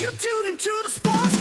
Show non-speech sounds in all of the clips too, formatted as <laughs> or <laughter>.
You tuned into the Sportscast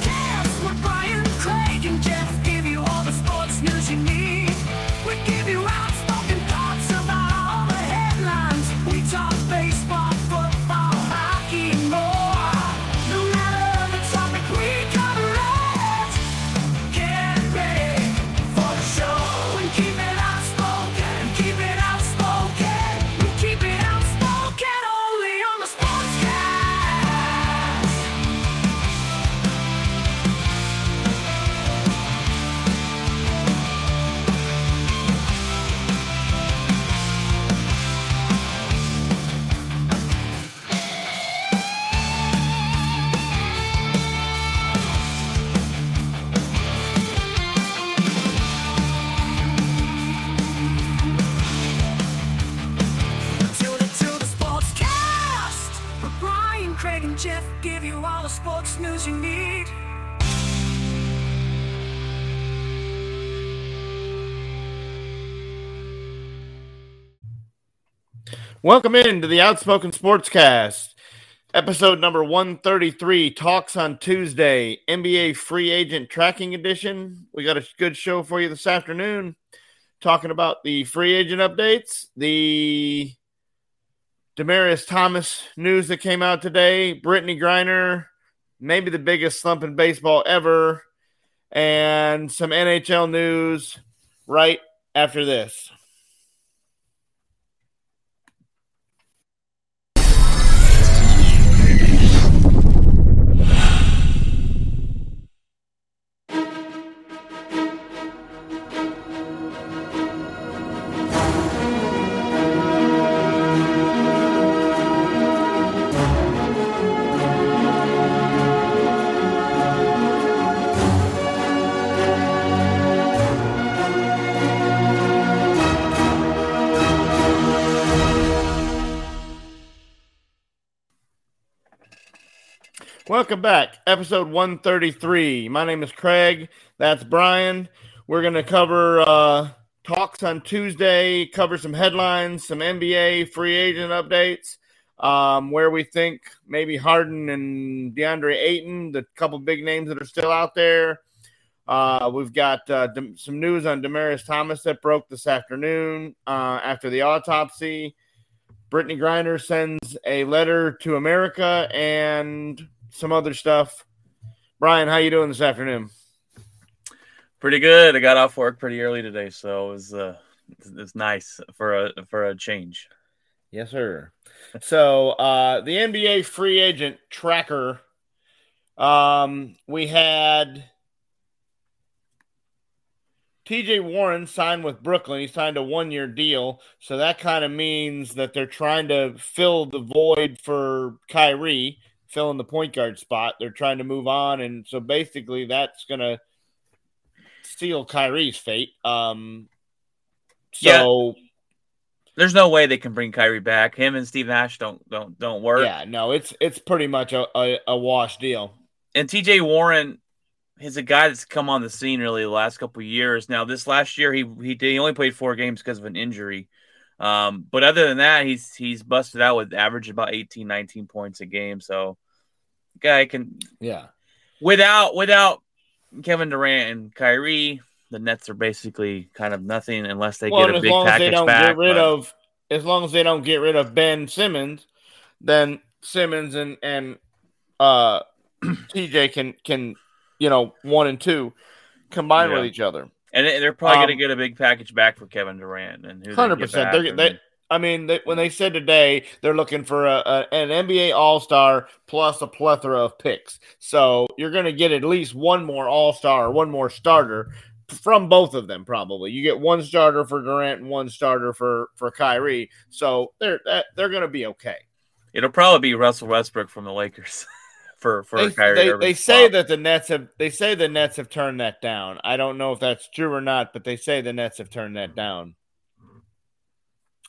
Welcome in to the Outspoken Sportscast, episode number 133, Talks on Tuesday, NBA Free Agent Tracking Edition. We got a good show for you this afternoon, talking about the free agent updates, the Demaryius Thomas news that came out today, Brittney Griner, maybe the biggest slump in baseball ever, and some NHL news right after this. Welcome back. Episode 133. My name is Craig. That's Brian. We're going to cover uh, talks on Tuesday, cover some headlines, some NBA free agent updates, um, where we think maybe Harden and DeAndre Ayton, the couple big names that are still out there. Uh, we've got uh, some news on Demaryius Thomas that broke this afternoon uh, after the autopsy. Brittney Griner sends a letter to America and some other stuff. Brian, how you doing this afternoon? Pretty good. I got off work pretty early today, so it was uh, it's, it's nice for a for a change. Yes, sir. So uh, the NBA free agent tracker, um, we had TJ Warren signed with Brooklyn. He signed a one year deal. So that kind of means that they're trying to fill the void for Kyrie, fill in the point guard spot. They're trying to move on. And so basically that's going to seal Kyrie's fate. Um, so. There's no way they can bring Kyrie back. Him and Steve Nash don't don't don't work. Yeah, no, it's it's pretty much a, a, a wash deal. And TJ Warren is a guy that's come on the scene really the last couple of years. Now this last year he he did, he only played four games because of an injury. Um, but other than that, he's he's busted out with average about 18, 19 points a game. So guy can Yeah. without without Kevin Durant and Kyrie, the Nets are basically kind of nothing unless they well, get a as big long as they package don't back. get rid but- of, as long as they don't get rid of Ben Simmons, then Simmons and and uh, <clears throat> TJ can can you know one and two combine Yeah. with each other. And they- they're probably Um, going to get a big package back for Kevin Durant and who hundred percent. back, They, and- they, I mean, they, when they said today they're looking for a, a, an NBA All Star plus a plethora of picks, so you're going to get at least one more All Star or one more starter from both of them. Probably you get one starter for Durant and one starter for for Kyrie, so they're they're going to be okay. it'll probably be Russell Westbrook from the Lakers <laughs> for for They, Kyrie they, they say spot. that the Nets have they say the Nets have turned that down. I don't know if that's true or not, but they say the Nets have turned that down.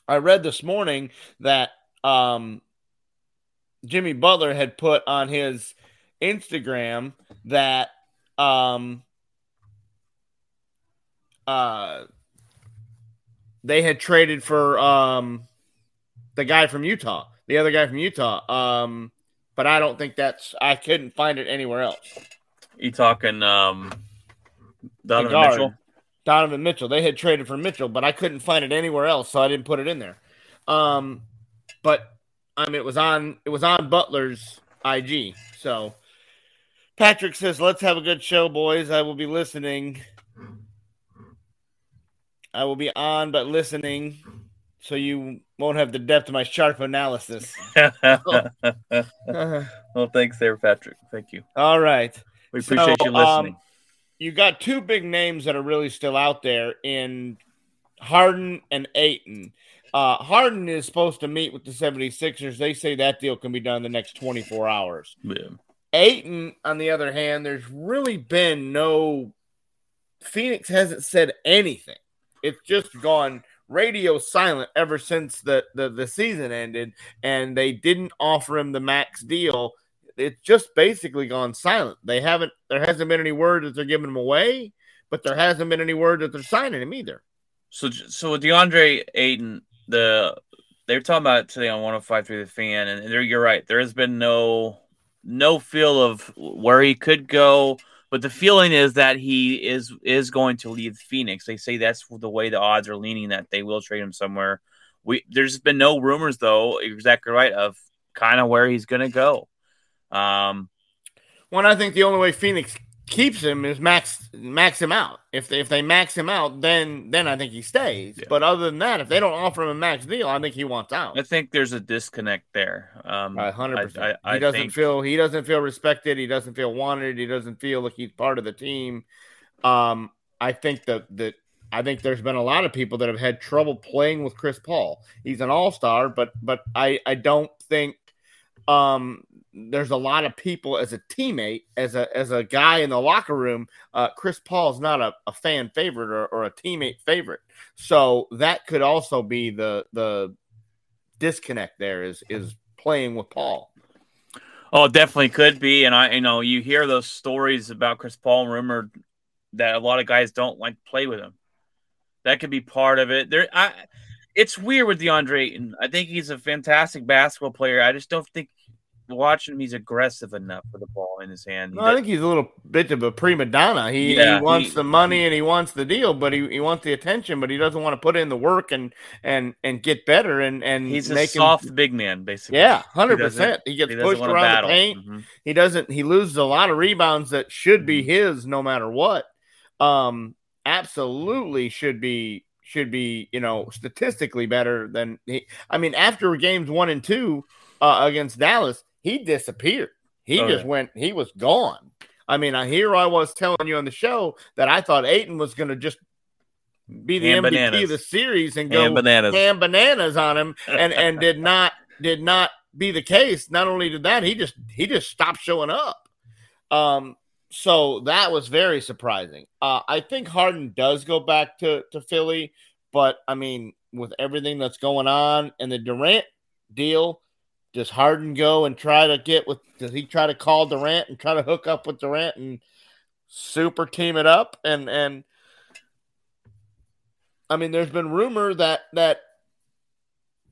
I read this morning that um, Jimmy Butler had put on his Instagram that um, uh, they had traded for um, the guy from Utah, the other guy from Utah. Um, but I don't think that's. I couldn't find it anywhere else. You talking um, Donovan guard. Mitchell? Donovan Mitchell. They had traded for Mitchell, but I couldn't find it anywhere else, so I didn't put it in there. Um, but I mean, it was on it was on Butler's IG. So Patrick says, "Let's have a good show, boys. I will be listening. I will be on, but listening, so you won't have the depth of my sharp analysis." <laughs> <laughs> well, thanks there, Patrick. Thank you. All right. We appreciate So, you listening. um, you got two big names that are really still out there in Harden and Ayton. Uh, Harden is supposed to meet with the 76ers. They say that deal can be done in the next 24 hours. Yeah. Ayton, on the other hand, there's really been no. Phoenix hasn't said anything. It's just gone radio silent ever since the, the, the season ended, and they didn't offer him the max deal. It's just basically gone silent. They haven't. There hasn't been any word that they're giving him away, but there hasn't been any word that they're signing him either. So, so with DeAndre Ayton, the they were talking about today on 105 through the fan, and you're right. There has been no no feel of where he could go, but the feeling is that he is is going to leave Phoenix. They say that's the way the odds are leaning that they will trade him somewhere. We there's been no rumors though, You're exactly right, of kind of where he's going to go. Um, One, I think the only way Phoenix keeps him is max max him out. If they, if they max him out, then then I think he stays. Yeah. But other than that, if they don't offer him a max deal, I think he wants out. I think there's a disconnect there. Um, A hundred I- percent. He doesn't think- feel he doesn't feel respected. He doesn't feel wanted. He doesn't feel like he's part of the team. Um, I think that that I think there's been a lot of people that have had trouble playing with Chris Paul. He's an all star, but but I I don't think um there's a lot of people as a teammate, as a as a guy in the locker room. Uh, Chris Paul's not a, a fan favorite or, or a teammate favorite, so that could also be the the disconnect. There is is playing with Paul. Oh, it definitely could be. And I, you know, you hear those stories about Chris Paul rumored that a lot of guys don't like play with him. That could be part of it. There, I, it's weird with DeAndre Ayton. I think he's a fantastic basketball player. I just don't think watching him, he's aggressive enough with the ball in his hand. He No, I think he's a little bit of a prima donna. He, Yeah, he wants he- the money and he wants the deal, but he, he wants the attention, but he doesn't want to put in the work and and and get better and and he's a make him- soft big man, basically. Yeah, hundred percent. He gets He pushed around battle. the paint. Mhm. He doesn't. He loses a lot of rebounds that should be Mm-hmm. his, no matter what. Um, absolutely should be should be you know statistically better than he. I mean, after games one and two uh, against Dallas, he disappeared. He Oh, just yeah. went. He was gone. I mean, I here I was telling you on the show that I thought Ayton was going to just be the Ham MVP bananas. of the series and go Ham bananas. ham bananas on him, and and did <laughs> not did not be the case. Not only did that, he just he just stopped showing up. Um, so that was very surprising. Uh, I think Harden does go back to to Philly, but I mean, with everything that's going on and the Durant deal, does Harden go and try to get with? Does he try to call Durant and try to hook up with Durant and super team it up? And and I mean, there's been rumor that that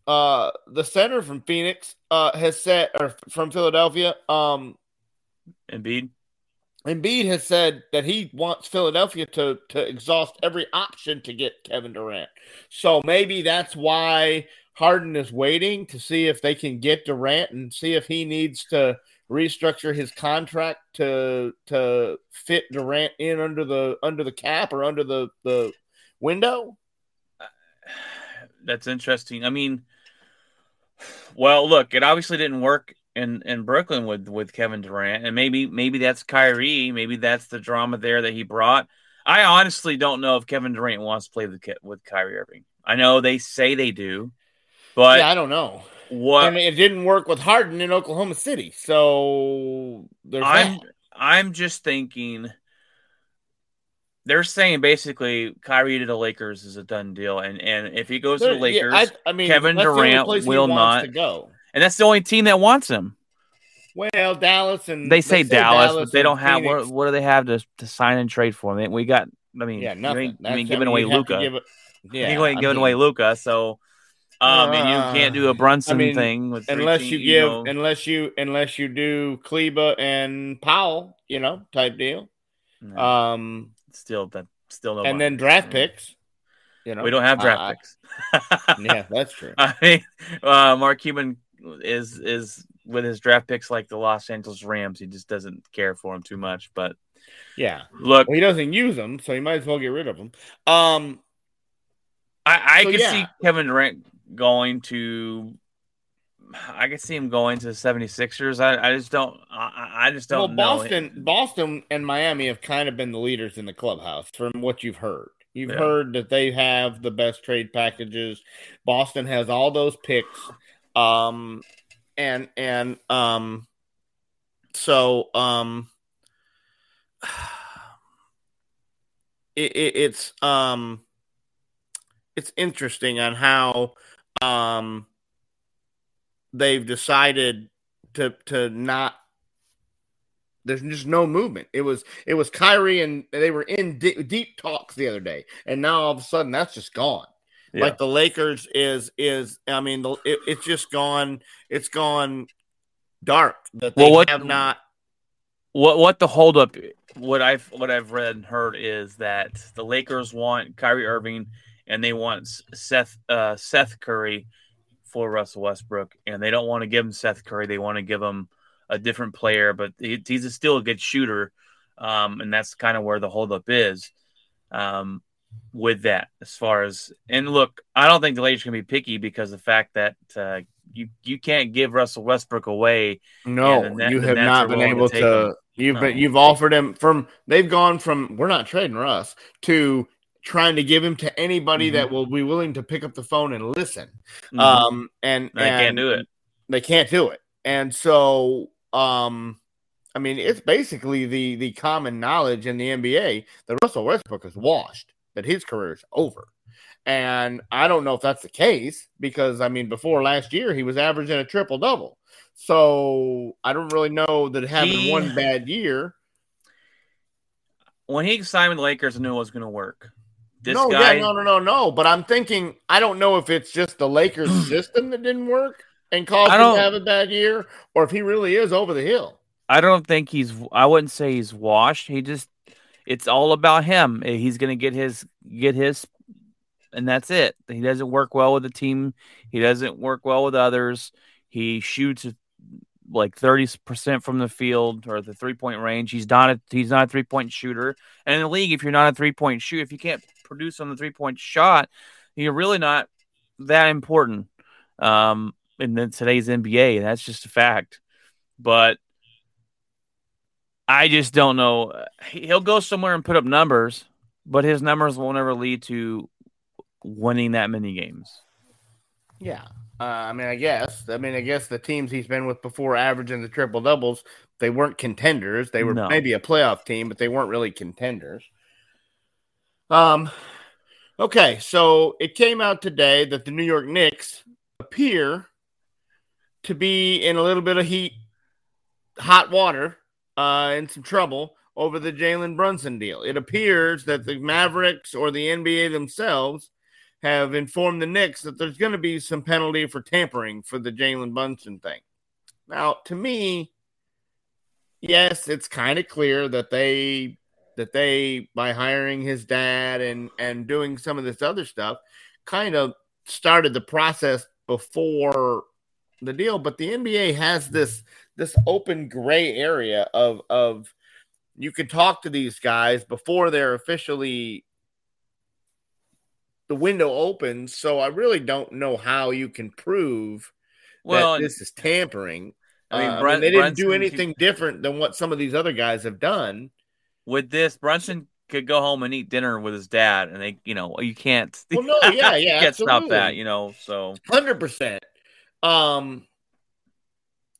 uh the center from Phoenix uh has said or from Philadelphia um Embiid. Embiid has said that he wants Philadelphia to to exhaust every option to get Kevin Durant. So maybe that's why Harden is waiting to see if they can get Durant and see if he needs to restructure his contract to to fit Durant in under the under the cap or under the the window. <sighs> That's interesting. I mean, well, look, it obviously didn't work in in Brooklyn with with Kevin Durant, and maybe maybe that's Kyrie, maybe that's the drama there that he brought. I honestly don't know if Kevin Durant wants to play with with Kyrie Irving. I know they say they do, but yeah, I don't know. what I mean, it didn't work with Harden in Oklahoma City, so there's I'm that. I'm just thinking they're saying basically Kyrie to the Lakers is a done deal, and and if he goes to the Lakers, yeah, I, I mean, Kevin that's the only Durant will not- to go. and that's the only team that wants him. Well, Dallas and They say Dallas, but they don't have what, what do they have to to sign and trade for him? We got, I mean, Yeah, nothing. ain't, you That's- I giving mean, away have to Luka. it- you Yeah, ain't giving away Luka, so Um, and you can't do a Brunson I mean, thing with unless you give know. unless you unless you do Kleber and Powell, you know, type deal. No, Um, still that still no. and then draft picks. You know, we don't have draft Uh, picks. <laughs> Yeah, that's true. <laughs> I mean, uh, Mark Cuban is is with his draft picks like the Los Angeles Rams. He just doesn't care for them too much. But Yeah, look, well, he doesn't use them, so he might as well get rid of them. Um, I, I So, could yeah. see Kevin Durant going to. I could see him going to the 76ers. I, I just don't. I, I just don't know. Boston, Boston, and Miami have kind of been the leaders in the clubhouse from what you've heard. You've Yeah. heard that they have the best trade packages. Boston has all those picks, um, and and um, so um, <sighs> it, it, it's um, it's interesting on how um they've decided to to not there's just no movement. It was it was Kyrie and they were in deep, deep talks the other day, and now all of a sudden that's just gone. Yeah. Like the Lakers is is I mean the, it, it's just gone. It's gone dark that they Well, what- have not. what what the holdup what I've what I've read and heard is that the Lakers want Kyrie Irving and they want Seth uh, Seth Curry for Russell Westbrook and they don't want to give him Seth Curry they want to give him a different player but he, he's a still a good shooter um, and that's kind of where the holdup is um, with that as far as and look I don't think the Lakers can be picky because of the fact that uh, you you can't give Russell Westbrook away No, Net- you have not been willing to able to. You've No. been you've offered him from. They've gone from we're not trading Russ to trying to give him to anybody Mhm. that will be willing to pick up the phone and listen. Mhm. Um, and they can't do it. They can't do it, and so um, I mean, it's basically the the common knowledge in the NBA that Russell Westbrook is washed, that his career is over. And I don't know if that's the case because I mean, before last year, he was averaging a triple double. So I don't really know that having He- one bad year. when he signed with the Lakers, I knew it was going to work. This no, guy, yeah, no, no, no, no. But I'm thinking, I don't know if it's just the Lakers <clears throat> system that didn't work and caused him to have a bad year, or if he really is over the hill. I don't think he's. I wouldn't say he's washed. He just, it's all about him. Eh, he's going to get his, get his, and that's it. He doesn't work well with the team. He doesn't work well with others. He shoots like thirty percent from the field or the three point range. He's not a he's not a three point shooter. And in the league, if you're not a three point shooter, if you can't produce on the three point shot, you're really not that important. Um, in the, today's NBA, that's just a fact. But I just don't know. He'll go somewhere and put up numbers, but his numbers won't ever lead to winning that many games. Yeah. Uh, I mean, I guess. I mean, I guess the teams he's been with before averaging the triple doubles, they weren't contenders. They were No. maybe a playoff team, but they weren't really contenders. Um, okay, so it came out today that the New York Knicks appear to be in a little bit of heat, hot water, uh, in some trouble over the Jalen Brunson deal. It appears that the Mavericks or the NBA themselves have informed the Knicks that there's going to be some penalty for tampering for the Jalen Brunson thing. Now, to me, yes, it's kind of clear that they that they by hiring his dad and and doing some of this other stuff kind of started the process before the deal. But the NBA has this this open gray area of of you can talk to these guys before they're officially the window opens. So I really don't know how you can prove Well, that this is tampering. I mean, Uh, Brun- they didn't do Brunson- anything different than what some of these other guys have done with this, Brunson could go home and eat dinner with his dad, and they, you know, you can't. <laughs> Well, no, yeah, <laughs> you yeah, can't stop that, you know. So Hundred percent. Um.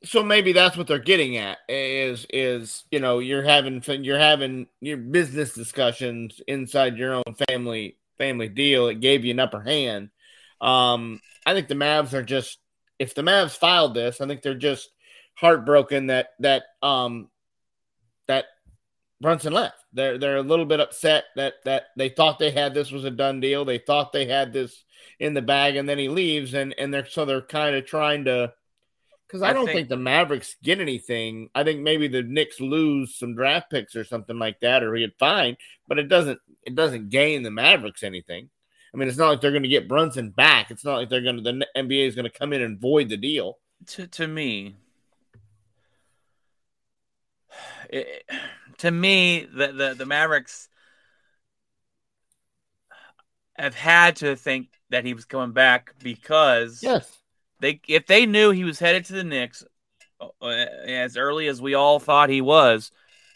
So maybe that's what they're getting at is is you know you're having you're having your business discussions inside your own family family deal. It gave you an upper hand. Um, I think the Mavs are just if the Mavs filed this, I think they're just heartbroken that that um Brunson left. They're they're a little bit upset that that they thought they had this was a done deal. They thought they had this in the bag, and then he leaves, and and they're so they're kind of trying to. Because I, I don't think- think, the Mavericks get anything. I think maybe the Knicks lose some draft picks or something like that, or he'd fine, but it doesn't it doesn't gain the Mavericks anything. I mean, it's not like they're going to get Brunson back. It's not like they're going to the NBA is going to come in and void the deal. to to me it, to me the, the the Mavericks have had to think that he was coming back because Yes, they if they knew he was headed to the Knicks uh, as early as we all thought he was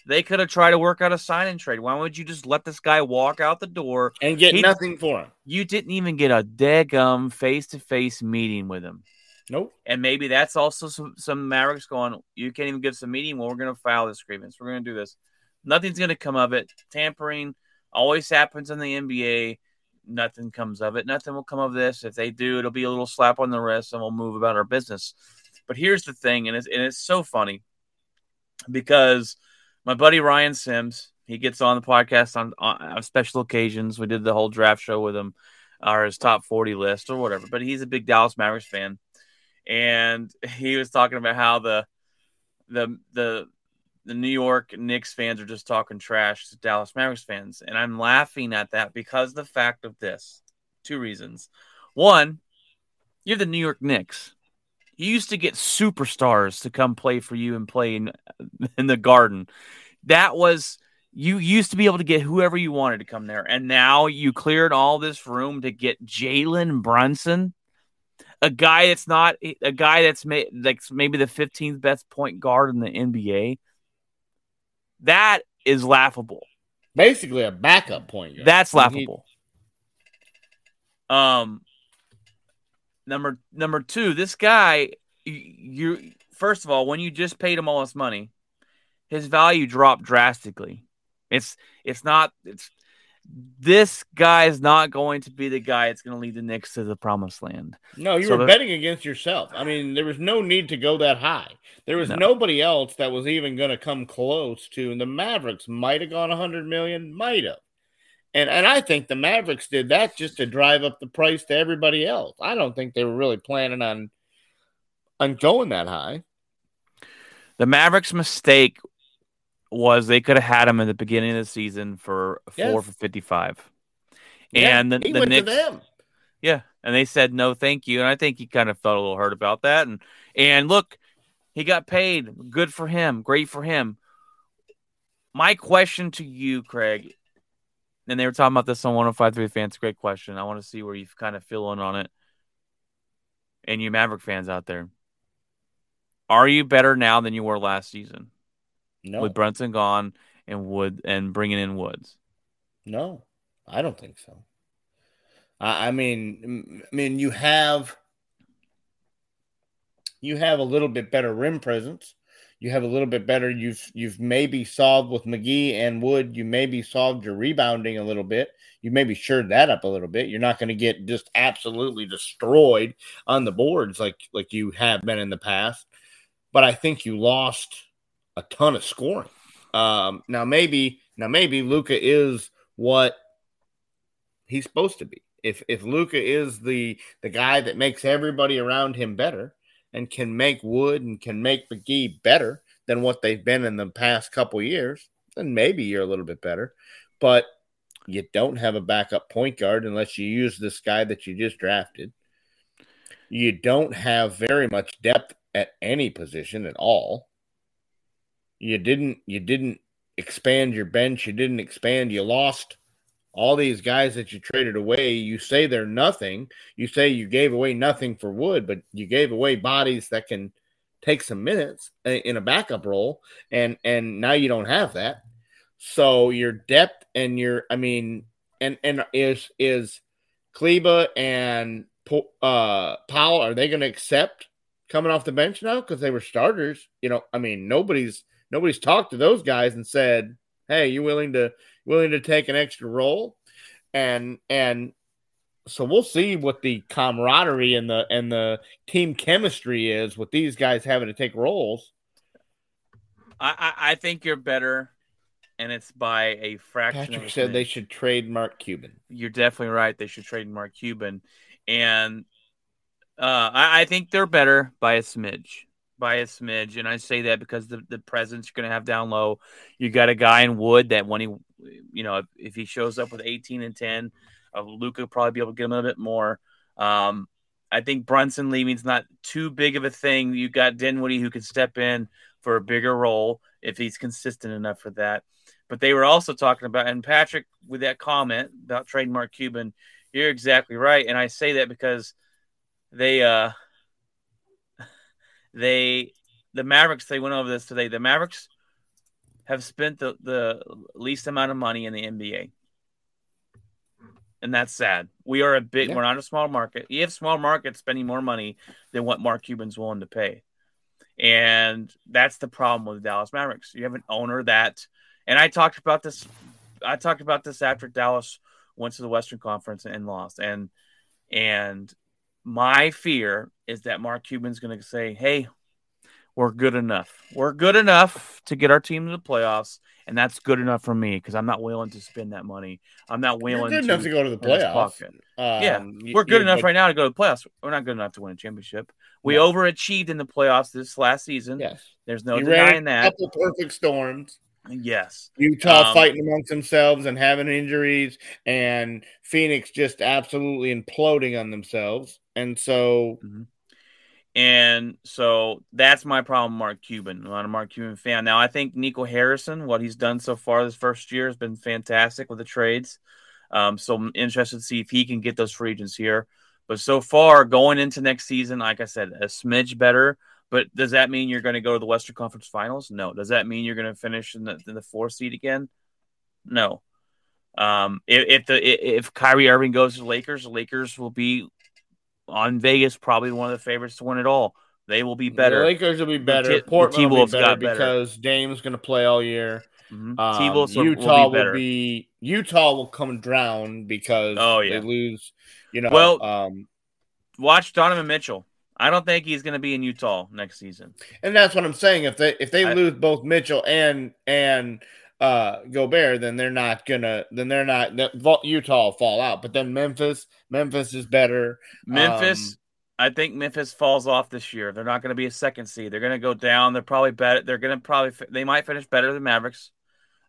they could have tried to work out a sign and trade. Why would you just let this guy walk out the door? And get He- nothing for him. you didn't even get a daggum face-to-face meeting with him Nope. and maybe that's also some, some Mavericks going, you can't even give us a meeting. Well, we're going to file this grievance. We're going to do this. Nothing's going to come of it. Tampering always happens in the NBA. Nothing comes of it. Nothing will come of this. If they do, it'll be a little slap on the wrist and we'll move about our business. But here's the thing, and it's, and it's so funny because my buddy Ryan Sims, he gets on the podcast on, on special occasions. We did the whole draft show with him, or his top 40 list or whatever. But he's a big Dallas Mavericks fan and he was talking about how the the the the New York Knicks fans are just talking trash to Dallas Mavericks fans, and I'm laughing at that because the fact of this. Two reasons. One, you have the New York Knicks. You used to get superstars to come play for you and play in, <laughs> in the Garden. That was you used to be able to get whoever you wanted to come there, and now you cleared all this room to get Jalen Brunson a guy that's not a guy that's may, like maybe the 15th best point guard in the NBA. That is laughable. Basically, a backup point guard. That's he- laughable. Um, number number two, this guy, you, you first of all, when you just paid him all this money, his value dropped drastically. It's it's not it's this guy is not going to be the guy that's going to lead the Knicks to the promised land. No, you So were the- betting against yourself. I mean, there was no need to go that high. There was No. nobody else that was even going to come close to. And the Mavericks might have gone 100 million, might have. And and I think the Mavericks did that just to drive up the price to everybody else. I don't think they were really planning on on going that high. The Mavericks' mistake was they could have had him in the beginning of the season for four Yes. for fifty-five, Yeah, and the, he the went Knicks, to them. yeah, and they said no, thank you, and I think he kind of felt a little hurt about that. And and look, he got paid, good for him, great for him. My question to you, Craig, and they were talking about this on 105.3 fans. Great question. I want to see where you kind of feel in on it, and you Maverick fans out there. Are you better now than you were last season? No, with Brunson gone and Wood and bringing in Woods. No, I don't think so. I, I mean, I mean, you have you have a little bit better rim presence. You have a little bit better. You've you've maybe solved with McGee and Wood. You maybe solved your rebounding a little bit. You maybe shored that up a little bit. You're not going to get just absolutely destroyed on the boards like like you have been in the past. But I think you lost a ton of scoring. Um, now maybe now maybe Luka is what he's supposed to be. If if Luka is the the guy that makes everybody around him better and can make Wood and can make McGee better than what they've been in the past couple years, then maybe you're a little bit better. But you don't have a backup point guard unless you use this guy that you just drafted. You don't have very much depth at any position at all. You didn't you didn't expand your bench, you didn't expand, you lost all these guys that you traded away. You say they're nothing. You say you gave away nothing for Wood, but you gave away bodies that can take some minutes in a backup role and and now you don't have that. So your depth and your I mean and and is is Kleber and uh Powell are they going to accept coming off the bench now because they were starters? You know, I mean nobody's nobody's talked to those guys and said, "Hey, you willing to willing to take an extra role?" And and so we'll see what the camaraderie and the and the team chemistry is with these guys having to take roles. I, I, I think you're better, and it's by a fraction. Patrick said they should trade Mark Cuban. You're definitely right. They should trade Mark Cuban, and uh, I, I think they're better by a smidge, by a smidge. And I say that because the the presence you're going to have down low. You got a guy in Wood that when he, you know, if, if he shows up with 18 and 10, uh, Luka probably be able to get him a bit more. Um, I think Brunson leaving's not too big of a thing. You got Dinwiddie who can step in for a bigger role if he's consistent enough for that. But they were also talking about, and Patrick, with that comment about trading Mark Cuban, you're exactly right. And I say that because they, uh, they, the Mavericks, they went over this today. The Mavericks have spent the, the least amount of money in the NBA. And that's sad. We are a big, Yeah. we're not a small market. You have small markets spending more money than what Mark Cuban's willing to pay. And that's the problem with the Dallas Mavericks. You have an owner that, and I talked about this, I talked about this after Dallas went to the Western Conference and lost. And, and my fear is that Mark Cuban's going to say, Hey, we're good enough. We're good enough to get our team to the playoffs. And that's good enough for me because I'm not willing to spend that money. I'm not willing good to, enough to go to the playoffs. pocket. Yeah, Um, we're good enough but- right now to go to the playoffs. We're not good enough to win a championship. We No. overachieved in the playoffs this last season. Yes, There's no you denying a that. couple perfect storms. Yes. Utah Um, fighting amongst themselves and having injuries, and Phoenix just absolutely imploding on themselves. And so, And so that's my problem, Mark Cuban. I'm not a Mark Cuban fan. Now, I think Nico Harrison, what he's done so far this first year has been fantastic with the trades. Um, so I'm interested to see if he can get those free agents here. But so far, going into next season, like I said, a smidge better. But does that mean you're going to go to the Western Conference Finals? No. Does that mean you're going to finish in the, in the fourth seed again? No. Um, if, if the if Kyrie Irving goes to the Lakers, the Lakers will be on Vegas probably one of the favorites to win it all. They will be better. The Lakers will be better. T- the will be better got better. because Dame's going to play all year. Mhm. Um, will- Utah will be will be Utah will come down because Oh, yeah. they lose. You know, Well- um, Watch Donovan Mitchell. I don't think he's going to be in Utah next season. and that's what I'm saying. If they if they I- lose both Mitchell and and uh Gobert, then they're not gonna. Then they're not. that- Utah will fall out. But then Memphis, Memphis is better. Memphis, Um, I think Memphis falls off this year. They're not going to be a second seed. They're going to go down. They're probably better. They're going to probably they might finish better than Mavericks.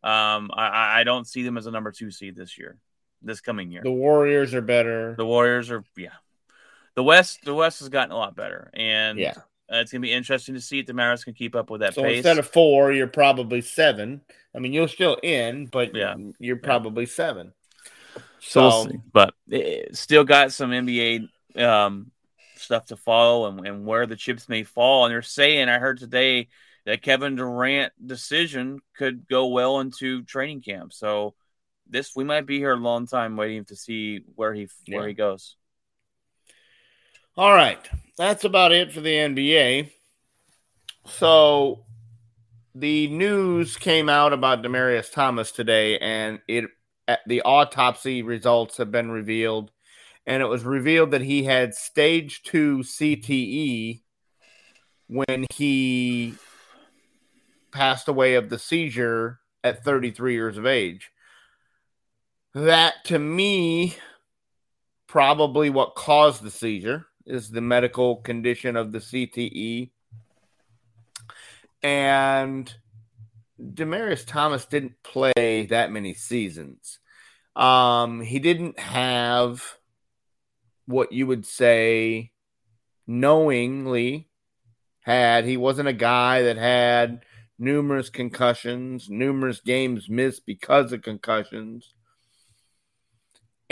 Um, I- I, I don't see them as a number two seed this year, this coming year. The Warriors are better. The Warriors are yeah. The West, the West has gotten a lot better, and yeah. Uh, it's going to be interesting to see if the Mavericks can keep up with that So pace. instead of four, you're probably seven. I mean, you're still in, but Yeah. you're probably seven. So, So, we'll. But still got some NBA um, stuff to follow and, and where the chips may fall. And they're saying, I heard today that Kevin Durant decision could go well into training camp. So this we might be here a long time waiting to see where he where Yeah. he goes. all right, that's about it for the NBA. So the news came out about Demaryius Thomas today, and it the autopsy results have been revealed, and it was revealed that he had stage two CTE when he passed away of the seizure at 33 years of age. That to me, probably what caused the seizure is the medical condition of the CTE. And Demaryius Thomas didn't play that many seasons. Um, he didn't have what you would say knowingly had. He wasn't a guy that had numerous concussions, numerous games missed because of concussions.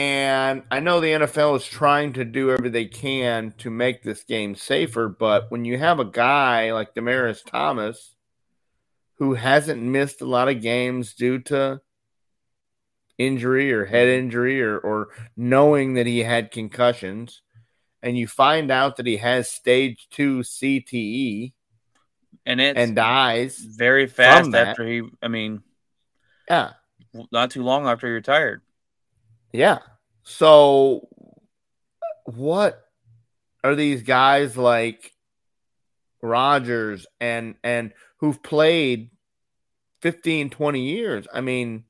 And I know the NFL is trying to do everything they can to make this game safer, but when you have a guy like Demaryius Thomas who hasn't missed a lot of games due to injury or head injury or, or knowing that he had concussions, and you find out that he has stage two CTE And it's and dies, very fast after he I mean yeah, not too long after he retired. Yeah. So what are these guys like Rogers and and who've played 15, 20 years. I mean,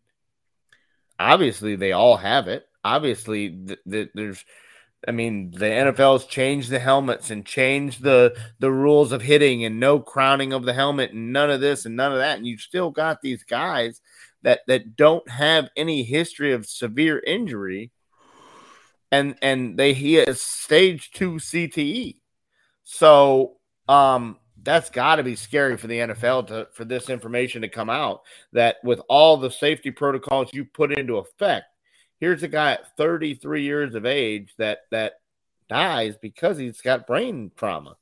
obviously they all have it. Obviously, th- th- there's I mean, the NFL's changed the helmets and changed the the rules of hitting and no crowning of the helmet and none of this and none of that. And you've still got these guys that that don't have any history of severe injury, and and they he has stage two CTE. So um that's got to be scary for the NFL to for this information to come out that with all the safety protocols you put into effect here's a guy at 33 years of age that that dies because he's got brain trauma.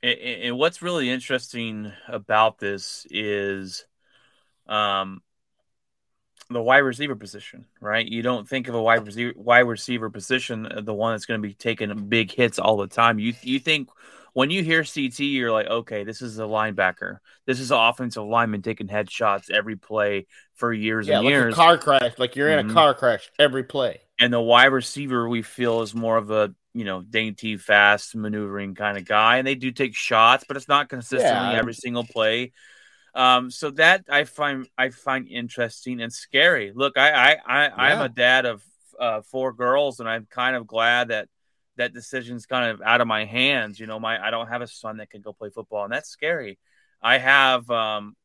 And, and what's really interesting about this is, um, the wide receiver position, right? You don't think of a wide receiver wide receiver position, uh, the one that's going to be taking big hits all the time. You you think when you hear CT, you're like, okay, this is a linebacker. This is an offensive lineman taking headshots every play for years yeah, and like years. a car crash, like you're in Mhm. a car crash every play. and the wide receiver we feel is more of a you know dainty, fast, maneuvering kind of guy, and they do take shots, but it's not consistently Yeah. every single play. Um, so that I find I find interesting and scary. Look, I I, I I'm a dad of uh, four girls, and I'm kind of glad that that decision's kind of out of my hands. You know, my I don't have a son that can go play football, and that's scary. I have um,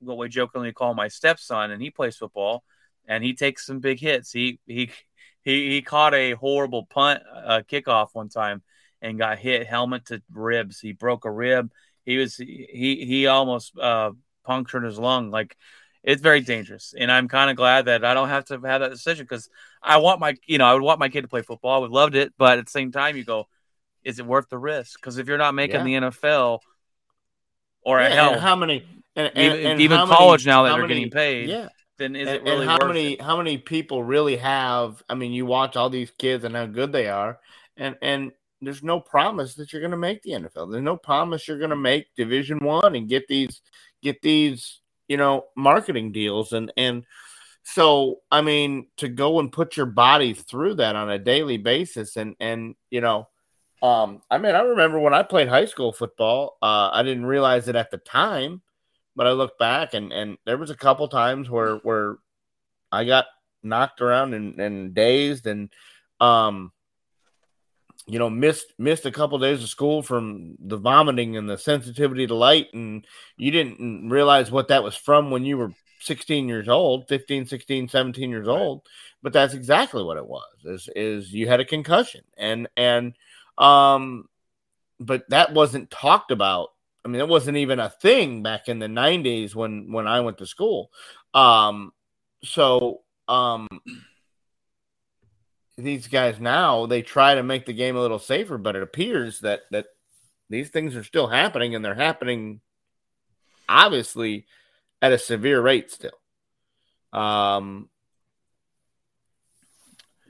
what we jokingly call my stepson, and he plays football, and he takes some big hits. He he he he caught a horrible punt uh, kickoff one time and got hit helmet to ribs. He broke a rib. He was he he almost uh, punctured his lung. Like it's very dangerous, and I'm kind of glad that I don't have to have that decision because I want my you know I would want my kid to play football. I would loved it, but at the same time, you go, is it worth the risk? Because if you're not making the NFL or Yeah, hell, how many? And, and- even, and even how many- college now that they're many- getting paid, Yeah, then is and, it really and how worth many it? how many people really have? I mean, you watch all these kids and how good they are, and and there's no promise that you're going to make the NFL. There's no promise you're going to make Division One and get these get these you know marketing deals and and so I mean to go and put your body through that on a daily basis and and you know. Um, I mean, I remember when I played high school football, uh, I didn't realize it at the time, but I look back and and there was a couple times where where I got knocked around and, and dazed and um you know missed missed a couple days of school from the vomiting and the sensitivity to light and you didn't realize what that was from when you were 16 years old 15 16 17 years old. But that's exactly what it was is is you had a concussion. And and um but that wasn't talked about. I mean, it wasn't even a thing back in the '90s when when I went to school. Um, so um, these guys now they try to make the game a little safer, but it appears that that these things are still happening, and they're happening obviously at a severe rate still. Um,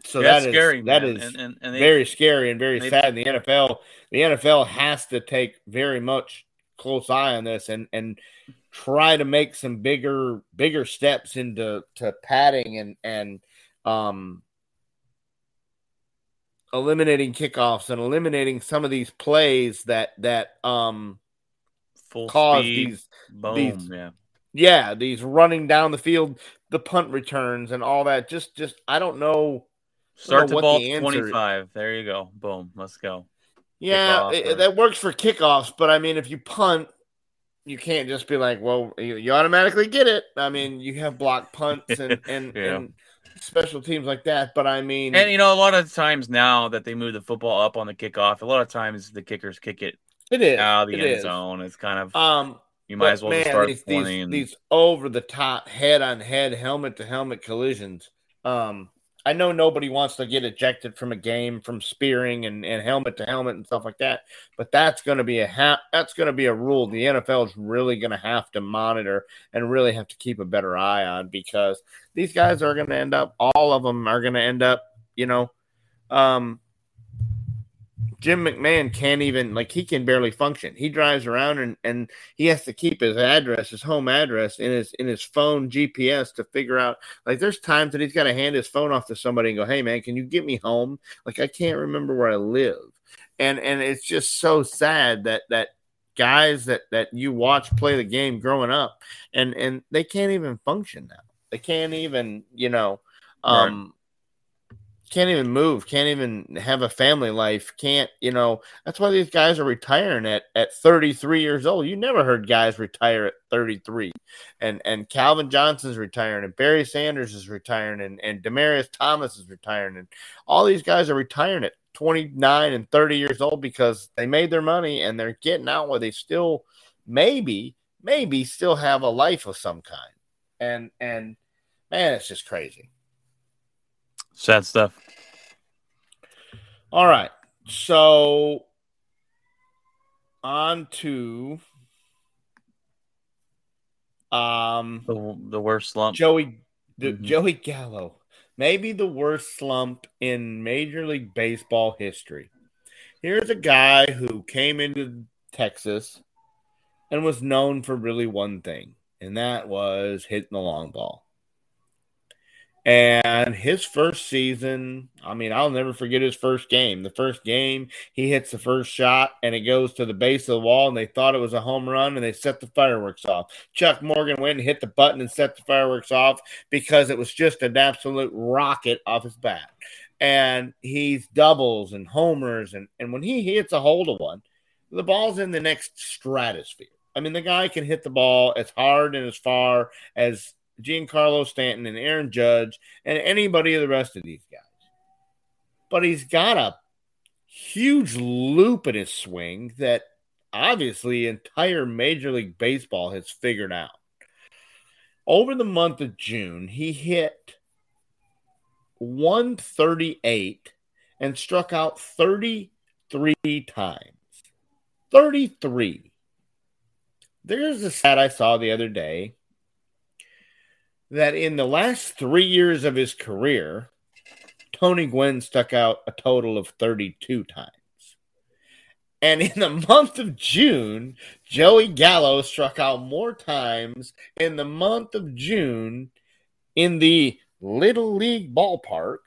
so Yeah, that is scary. that man. is and, and, and they, very scary and very they- sad. And the NFL, the NFL has to take very much close eye on this and and try to make some bigger bigger steps into to padding and and um eliminating kickoffs and eliminating some of these plays that that um full cause speed, these boom, these- yeah. yeah these running down the field the punt returns and all that just just I don't know Start know to ball the answer- 25. There you go. Boom. Let's go. Yeah, it- or- that works for kickoffs, but I mean, if you punt, you can't just be like, "Well, you, you automatically get it." I mean, you have block punts and <laughs> and, Yeah. and special teams like that, but I mean, And you know, a lot of times now that they move the football up on the kickoff, a lot of times the kickers kick it it is out of the end is. zone. It's kind of Um, you might as well man, just start these, these, and, these over the top, head on head, helmet to helmet collisions. Um, I know nobody wants to get ejected from a game from spearing and, and helmet to helmet and stuff like that, but that's going to be a ha- that's going to be a rule the NFL is really going to have to monitor and really have to keep a better eye on because these guys are going to end up, all of them are going to end up, you know, um, Jim McMahon can't even like he can barely function. He drives around and, and he has to keep his address, his home address in his in his phone GPS to figure out like there's times that he's got to hand his phone off to somebody and go, Hey man, can you get me home? Like I can't remember where I live. And and it's just so sad that that guys that that you watch play the game growing up, and and they can't even function now. They can't even you know, um, can't even move, can't even have a family life, can't you know? That's why these guys are retiring at at 33 years old. You never heard guys retire at 33, and and Calvin Johnson's retiring, and Barry Sanders is retiring, and and Demaryius Thomas is retiring, and all these guys are retiring at 29 and 30 years old because they made their money and they're getting out where they still maybe maybe still have a life of some kind and and man it's just crazy Sad stuff. All right so on to um The, the worst slump. Joey the, Mhm. Joey Gallo, maybe the worst slump in Major League Baseball history. Here's a guy who came into Texas and was known for really one thing, and that was hitting the long ball. And his first season, I mean, I'll never forget his first game. The first game, he hits the first shot and it goes to the base of the wall, and they thought it was a home run and they set the fireworks off. Chuck Morgan went and hit the button and set the fireworks off because it was just an absolute rocket off his bat. And he's doubles and homers, and, and when he hits a hold of one, the ball's in the next stratosphere. I mean, the guy can hit the ball as hard and as far as Giancarlo Stanton and Aaron Judge and anybody of the rest of these guys. But he's got a huge loop in his swing that obviously entire Major League Baseball has figured out. Over the month of June, he hit 138 and struck out 33 times. 33. There's a stat I saw the other day that in the last three years of his career, Tony Gwynn stuck out a total of 32 times. And in the <laughs> month of June, Joey Gallo struck out more times in the month of June in the Little League ballpark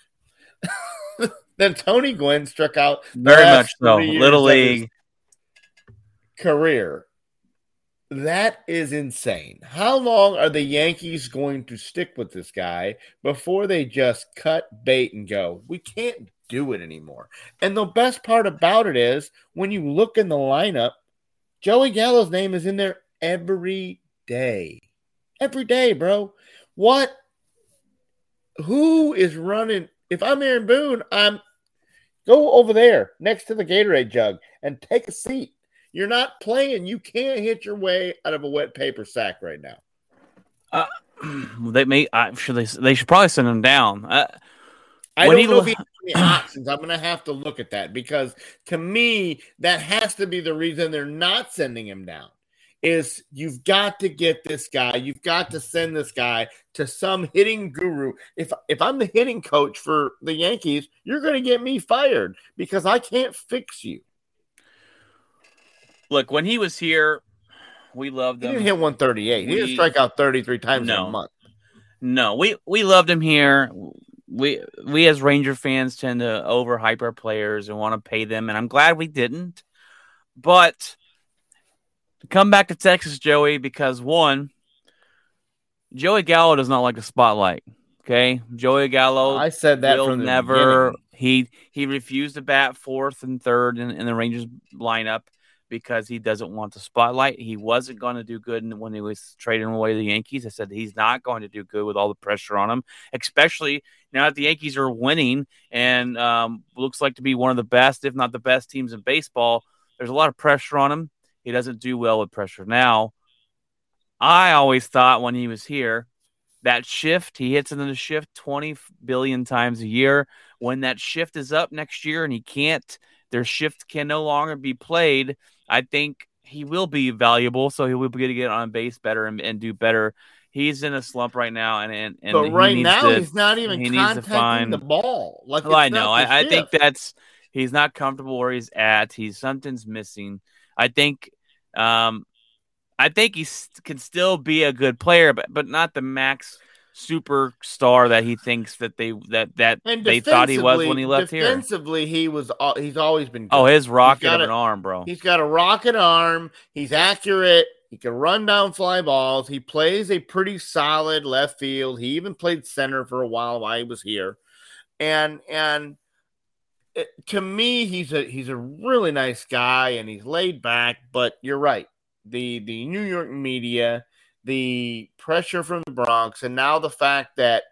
<laughs> than Tony Gwynn struck out the Very much so. Little League. career. That is insane. How long are the Yankees going to stick with this guy before they just cut bait and go? We can't do it anymore. And the best part about it is when you look in the lineup, Joey Gallo's name is in there every day. Every day, bro. What? Who is running? If I'm Aaron Boone, I'm go over there next to the Gatorade jug and take a seat. You're not playing. You can't hit your way out of a wet paper sack right now. <clears throat> they may. I'm sure they. They should probably send him down. Uh, I don't he know if he has any <clears throat> options. I'm going to have to look at that because to me, that has to be the reason they're not sending him down. Is you've got to get this guy, you've got to send this guy to some hitting guru. If if I'm the hitting coach for the Yankees, you're going to get me fired because I can't fix you. Look, when he was here, we loved He him. didn't hit 138. he didn't strike out 33 times in No. a month. No, we we loved him here. We we as Ranger fans tend to overhype our players and want to pay them, and I'm glad we didn't. But come back to Texas, Joey, because one, Joey Gallo does not like the spotlight. Okay, Joey Gallo I said that will from the never. beginning. He he refused to bat fourth and third in, in the Rangers lineup because he doesn't want the spotlight. He wasn't going to do good when he was trading away the Yankees. I said he's not going to do good with all the pressure on him, especially now that the Yankees are winning and um, looks like to be one of the best, if not the best, teams in baseball. There's a lot of pressure on him. He doesn't do well with pressure. Now, I always thought when he was here that shift, he hits into the shift 20 billion times a year. When that shift is up next year and he can't, their shift can no longer be played. I think he will be valuable, so he will be able to get on base better and, and do better. He's in a slump right now, and and, and But he right needs now, to- he's not even he needs to contacting find- the ball. Like well, I know. I, I think that's he's not comfortable where he's at. He's something's missing. I think, um, I think he can still be a good player, but but not the max superstar that he thinks that they that that And they thought he was when he defensively- left here. Defensively, he was. He's always been. Oh, good. Oh, his rocket of a- an arm, bro. He's got a rocket arm. He's accurate. He can run down fly balls. He plays a pretty solid left field. He even played center for a while while he was here. And and it, to me, he's a he's a really nice guy and he's laid back. But you're right. The the New York media, the pressure from the Bronx, and now the fact that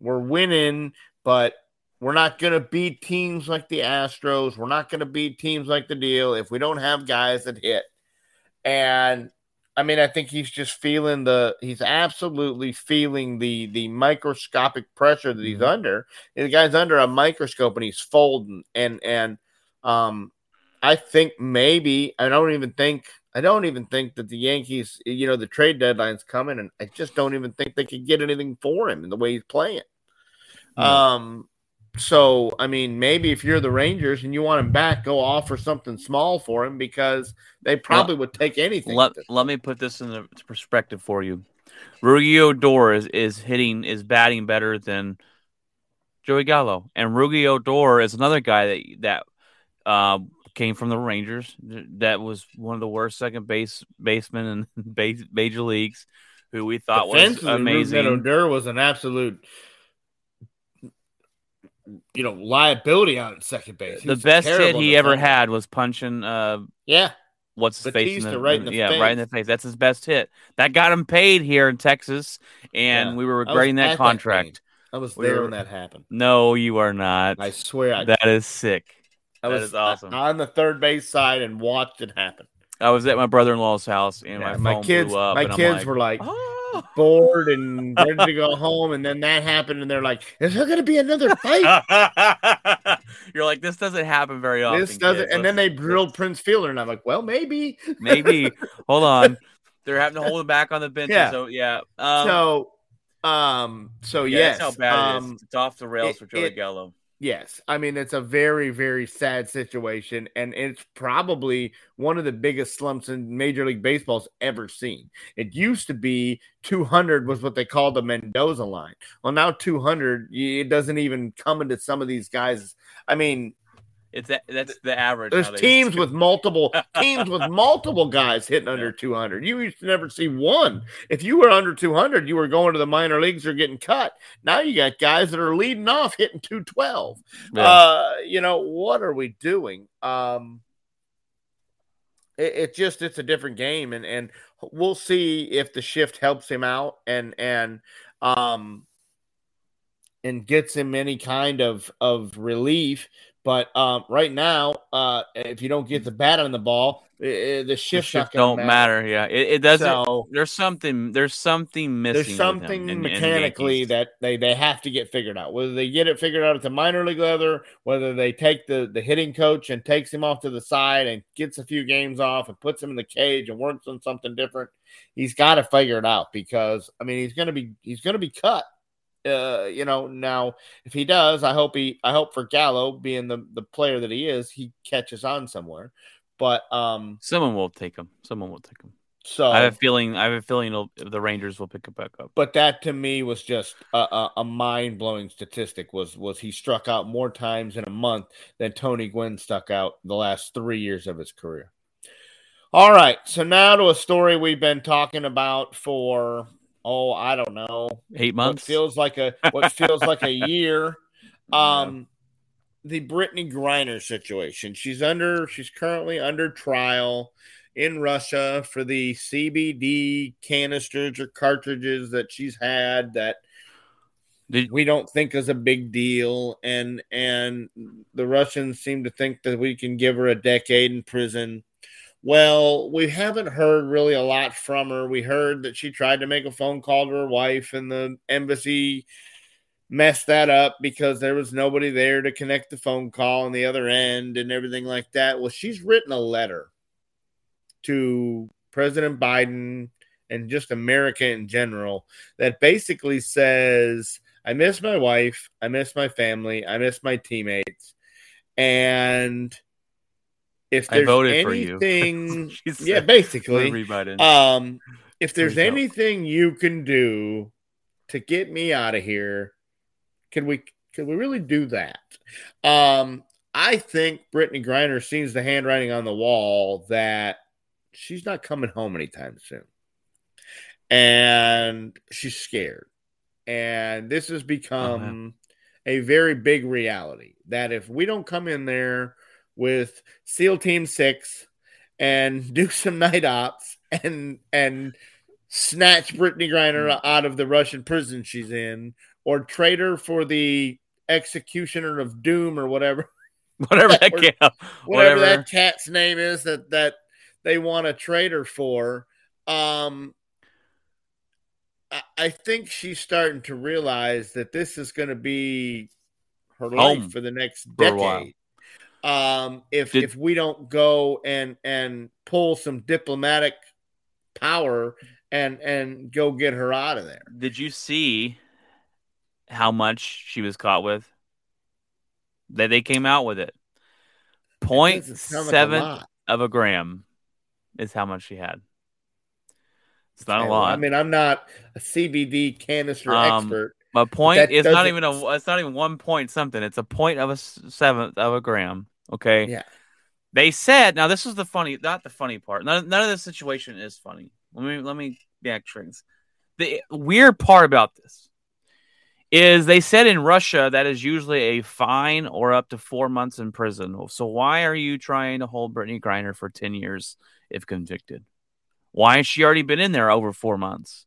we're winning, but we're not going to beat teams like the Astros. We're not going to beat teams like the deal if we don't have guys that hit. And I mean, I think he's just feeling the he's absolutely feeling the the microscopic pressure that he's Mhm. under. The guy's under a microscope and he's folding and and um I think maybe I don't even think I don't even think that the Yankees, you know, the trade deadline's coming, and I just don't even think they could get anything for him in the way he's playing. No. Um, so I mean, maybe if you're the Rangers and you want him back, go offer something small for him because they probably would take anything. Let, let me put this in the perspective for you. Rougie Odor is, is hitting is batting better than Joey Gallo, and Rougie Odor is another guy that that uh, came from the Rangers. That was one of the worst second base basemen in <laughs> base, major leagues, who we thought was amazing. Rougned Odor was an absolute, you know, liability out at second base. He the best hit he ever had was punching uh, Yeah, what's his face? Bautista right in the yeah, face. right in the face. That's his best hit. That got him paid here in Texas, and Yeah. we were regretting that that contract. game. I was We there were- when that happened. no, you are not. I swear, I, that is sick. I that was is awesome. on the third base side and watched it happen. I was at my brother in law's house, and Yeah, my my kids, blew up. my kids like, were like "Oh." bored and <laughs> ready to go home, and then that happened, and they're like, "Is there going to be another fight?" <laughs> You're like, this doesn't happen very often. this doesn't. kids. And then they drilled Prince Fielder, and I'm like, "Well, maybe." <laughs> maybe. Hold on, they're having to hold him back on the bench. Yeah. So yeah. Um, so, um, so yeah, yes, that's how bad um, is. It's off the rails it- for Joey it- Gallo. Yes, I mean it's a very very sad situation, and it's probably one of the biggest slumps in Major League Baseball's ever seen. It used to be 200 was what they called the Mendoza line. Well, now 200 it doesn't even come into some of these guys. I mean, It's that, that's the average. there's nowadays. teams with <laughs> multiple teams with multiple guys hitting under 200. You used to never see one. If you were under 200, you were going to the minor leagues or getting cut. Now you got guys that are leading off hitting 212 Yeah. uh you know what are we doing um it, it just it's a different game and and we'll see if the shift helps him out and and um and gets him any kind of of relief but um right now uh if you don't get the bat on the ball eh, eh, the The shift shifts don't matter. Yeah, it, it doesn't. So- there's something. There's something missing. there's something in- in mechanically Yankees. that they, they have to get figured out. Whether they get it figured out at the minor league level, whether they take the, the hitting coach and takes him off to the side and gets a few games off and puts him in the cage and works on something different. He's got to figure it out because I mean he's gonna be he's gonna be cut. Uh, you know, now if he does, I hope he I hope for Gallo being the, the player that he is, he catches on somewhere. But um Someone will take him. Someone will take him. so I have a feeling. I have a feeling the Rangers will pick it back up. but that to me was just a, a, a mind blowing statistic. Was was he struck out more times in a month than Tony Gwynn stuck out the last three years of his career. All right, so now to a story we've been talking about for oh I don't know Eight months. feels like a what <laughs> feels like a year. Um, the Brittney Griner situation. She's under. She's currently under trial in Russia for the CBD canisters or cartridges that she's had that Did- we don't think is a big deal and and the Russians seem to think that we can give her a decade in prison. Well, we haven't heard really a lot from her. We heard that she tried to make a phone call to her wife and the embassy messed that up because there was nobody there to connect the phone call on the other end and everything like that. Well, she's written a letter to President Biden and just America in general that basically says, I miss my wife, I miss my family, I miss my teammates. And if I there's voted for you. <laughs> anything, yeah, basically, um, if there's Please don't. anything you can do to get me out of here. Can we can we really do that? Um, I think Brittney Griner sees the handwriting on the wall that she's not coming home anytime soon. And she's scared. And this has become a very big reality that if we don't come in there with SEAL Team Six and <laughs> do some night ops and and snatch Brittney Griner out of the Russian prison she's in, or trade her for the executioner of doom or whatever <laughs> Whatever that <laughs> Or- whatever, whatever. that cat's name is that that they want to trade her for. Um, I, I think she's starting to realize that this is going to be her life for the next for a while. decade. Um, if Did- if we don't go and and pull some diplomatic power and and go get her out of there. Did you see how much she was caught with? That they came out with it. Point like a seven of a gram is how much she had. It's not a lot. well, I mean, I'm not a CBD canister Um, expert. But point is not even a. It's not even one point something. It's a point of a seventh of a gram. Okay. Yeah. They said. Now this is the funny, not the funny part. None, none of this situation is funny. Let me let me backtrack. The weird part about this is they said in Russia that is usually a fine or up to four months in prison. So why are you trying to hold Brittney Griner for ten years if convicted? Why has she already been in there over four months?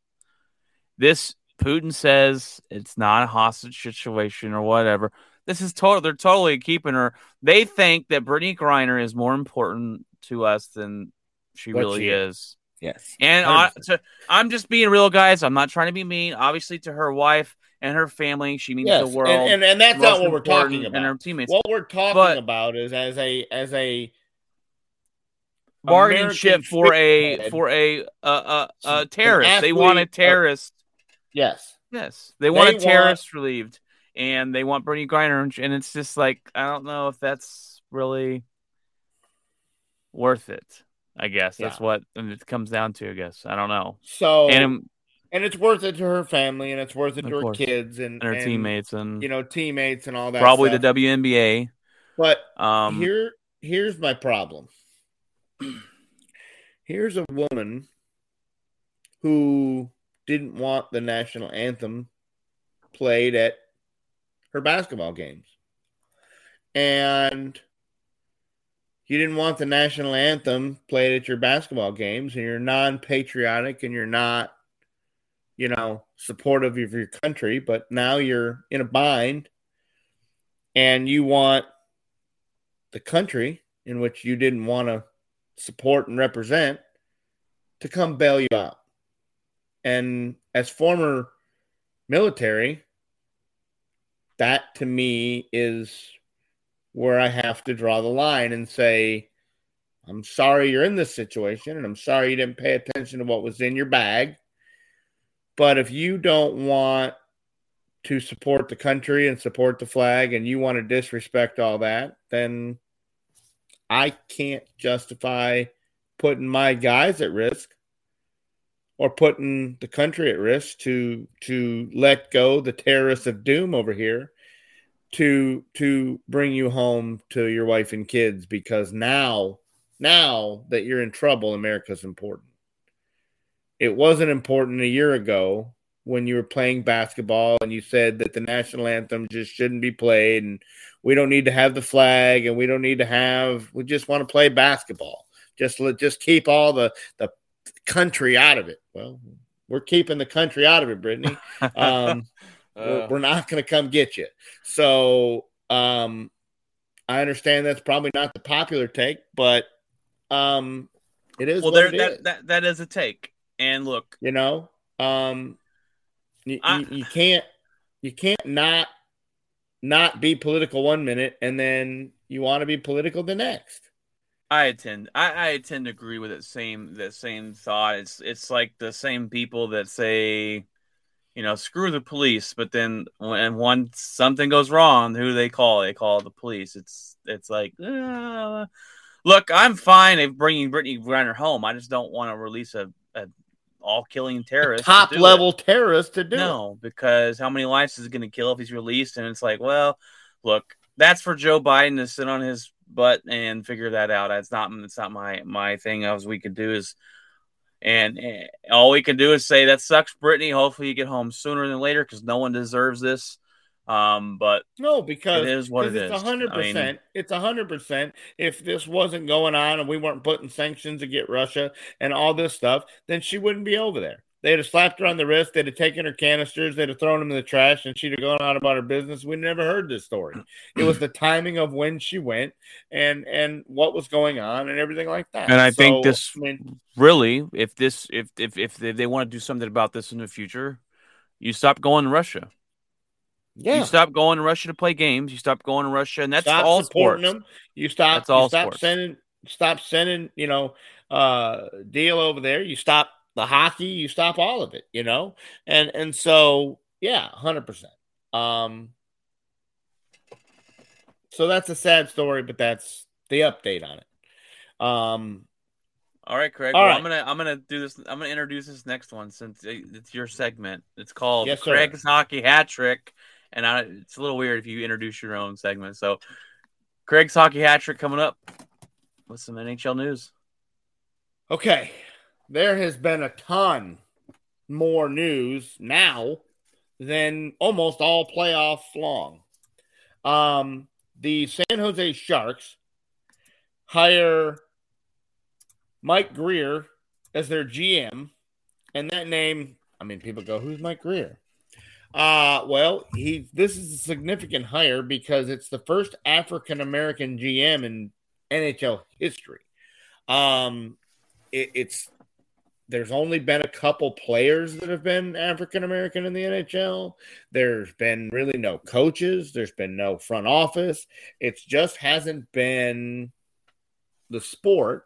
This Putin says it's not a hostage situation or whatever. This is total. They're totally keeping her. They think that Brittney Griner is more important to us than she What really she is. is. Yes. And I, to, I'm just being real, guys. I'm not trying to be mean. Obviously, to her wife and her family, she means Yes, the world. and, and, and that's Most not what we're talking And her about. teammates. What we're talking But- about is as a as a bargaining ship for a for a uh, uh, uh, terrorist. They want a athlete, uh, terrorist. yes. Yes, they want They a want- terrorist relieved, and they want Bernie Griner, and it's just like I don't know if that's really worth it. I guess that's what it comes down to. I guess I don't know, So and, and, and it's worth it to her family and it's worth it to her course. kids and, her and, teammates, and you know, teammates and all that. probably stuff. the WNBA. But Um, here here's my problem. <clears throat> Here's a woman who didn't want the national anthem played at her basketball games. And you didn't want the national anthem played at your basketball games and you're non-patriotic and you're not you know supportive of your country but now you're in a bind and you want the country in which you didn't want to support and represent to come bail you out. And as former military, that to me is where I have to draw the line and say, I'm sorry you're in this situation and I'm sorry you didn't pay attention to what was in your bag. But if you don't want to support the country and support the flag and you want to disrespect all that, then I can't justify putting my guys at risk or putting the country at risk to to let go the terrorists of doom over here to to bring you home to your wife and kids because now now that you're in trouble America's important. It wasn't important a year ago when you were playing basketball and you said that the national anthem just shouldn't be played and we don't need to have the flag and we don't need to have we just want to play basketball just let just keep all the the country out of it. Well we're keeping the country out of it brittney. <laughs> Um we're, uh, we're not going to come get you. So um i understand that's probably not the popular take but um it is well, what there it that, is, that that is a take. And look, you know um you, I- you, you can't you can't not not be political one minute and then you want to be political the next I attend. I, I tend to agree with it same that same thought. It's it's like the same people that say, you know, screw the police, but then when one something goes wrong, who do they call? They call the police. It's it's like uh, look, I'm fine if bringing Brittney Griner home. I just don't want to release a, a all killing terrorist. to top do it. level terrorist to do it. No, because how many lives is it going to kill if he's released? And it's like, well, look, that's for Joe Biden to sit on his butt and figure that out. That's not that's not my my thing. As we could do is, and, eh, all we can do is say that sucks, Brittney. Hopefully you get home sooner than later because no one deserves this. Um, but No, because It is what it because is. It's hundred I mean- percent. It's hundred percent. If this wasn't going on and we weren't putting sanctions to get Russia and all this stuff, then she wouldn't be over there. They'd have slapped her on the wrist. They'd have taken her canisters. They'd have thrown them in the trash, and she'd have gone on about her business. We never heard this story. It was the <clears throat> timing of when she went and and what was going on and everything like that. And I think this- I mean, really, if this if if if they, they want to do something about this in the future, you stop going to Russia. yeah. You stop going to Russia to play games. You stop going to Russia, and that's stop all supporting sports. them. You stop. That's all you stop sports. sending. Stop sending. You know, uh, deal over there. You stop the hockey. You stop all of it. You know, and and so yeah, hundred percent. Um, so that's a sad story, but that's the update on it. Um, All right, Craig. All well, right. I'm gonna I'm gonna do this. I'm gonna introduce this next one since it's your segment. It's called Yes. Craig's Hockey Hat Trick, and I, it's a little weird if you introduce your own segment. So, Craig's Hockey Hat Trick coming up with some NHL news. Okay. There has been a ton more news now than almost all playoffs long. Um, the San Jose Sharks hire Mike Grier as their GM, and that name, I mean, people go, "Who's Mike Grier?" Uh, well, he this is a significant hire because it's the first African American GM in NHL history. Um, it, it's there's only been a couple players that have been African American in the NHL. There's been really no coaches. There's been no front office. It's just hasn't been the sport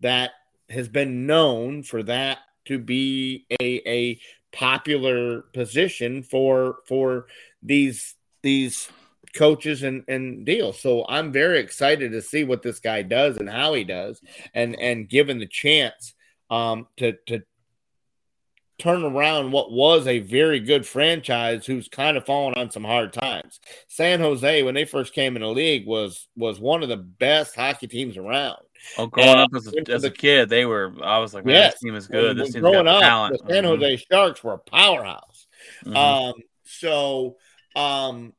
that has been known for that to be a a popular position for for these these coaches and and deals. So I'm very excited to see what this guy does and how he does and and given the chance um to to turn around what was a very good franchise who's kind of fallen on some hard times. San Jose when they first came in the league was was one of the best hockey teams around. Oh, growing Uh, up as a, as a kid, they were. I was like, man, Yes. this team is good. This team's growing got up, talent. the San Mhm. Jose Sharks were a powerhouse. Mhm. Um, so um,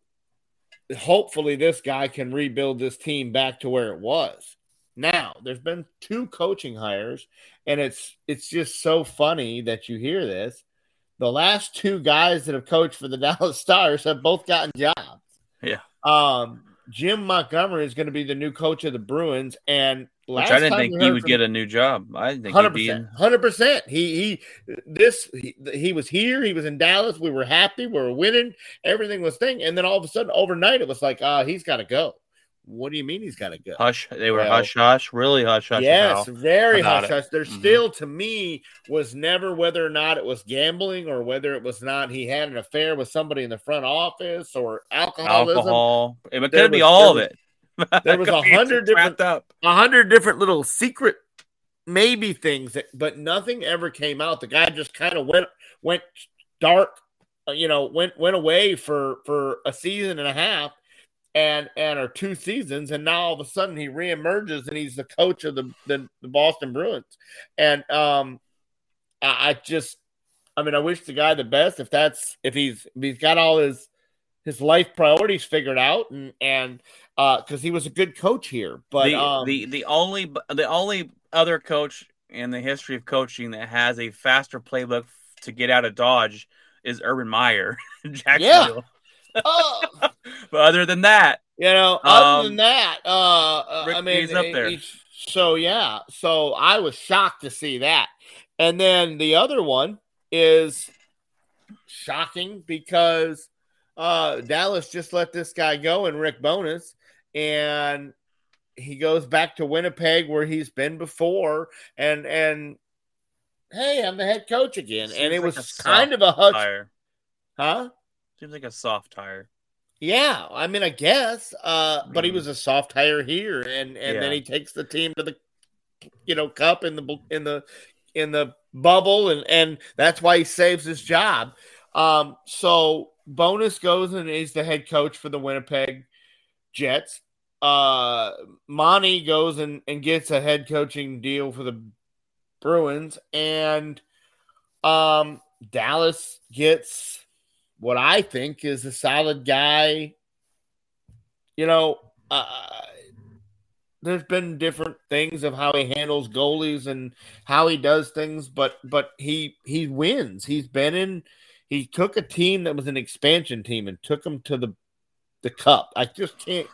hopefully this guy can rebuild this team back to where it was. Now, there's been two coaching hires, and it's it's just so funny that you hear this. The last two guys that have coached for the <laughs> Dallas Stars have both gotten jobs. Yeah. Um, Jim Montgomery is going to be the new coach of the Bruins, and Which I didn't think he would from- get a new job. I didn't think Hundred percent, hundred percent. He he, this he, he was here. He was in Dallas. We were happy. We were winning. Everything was thing. And then all of a sudden, overnight, it was like, uh, he's got to go. What do you mean he's got to go? hush. They were Well, hush hush, really hush hush. yes, about- very about hush it. hush. There Mhm. still, to me, was never whether or not it was gambling or whether it was not he had an affair with somebody in the front office or alcoholism. alcohol. It could There be was- all of it. <laughs> there was <laughs> a hundred different- up. a hundred different little secret maybe things that but nothing ever came out the guy just kind of went went dark uh, you know went went away for for a season and a half and and or two seasons and now all of a sudden he reemerges and he's the coach of the the, the boston bruins and um I, I just i mean i wish the guy the best if that's if he's if he's got all his his life priorities figured out and and uh because he was a good coach here but the, um the the only the only other coach in the history of coaching that has a faster playbook to get out of Dodge is Urban Meyer, <laughs> Jacksonville. Oh, <laughs> But other than that, you know, other Um, than that, uh, uh, I mean, Key's up there. he's- so yeah, so I was shocked to see that, and then the other one is shocking because uh, Dallas just let this guy go and Rick Bowness, and he goes back to Winnipeg where he's been before, and and hey, I'm the head coach again, Seems and it like was kind of a hush, tire huh? Seems like a soft tire. Yeah, I mean, I guess, uh, but he Mhm. was a soft hire here, and and then he takes the team to the, you know, cup in the in the in the bubble, and and that's why he saves his job. Um, so Bowness goes and is the head coach for the Winnipeg Jets. Uh, Monty goes and, and gets a head coaching deal for the Bruins, and um, Dallas gets what I think is a solid guy. You know, uh, there's been different things of how he handles goalies and how he does things, but but he he wins. He's been in. He took a team that was an expansion team and took them to the the cup. I just can't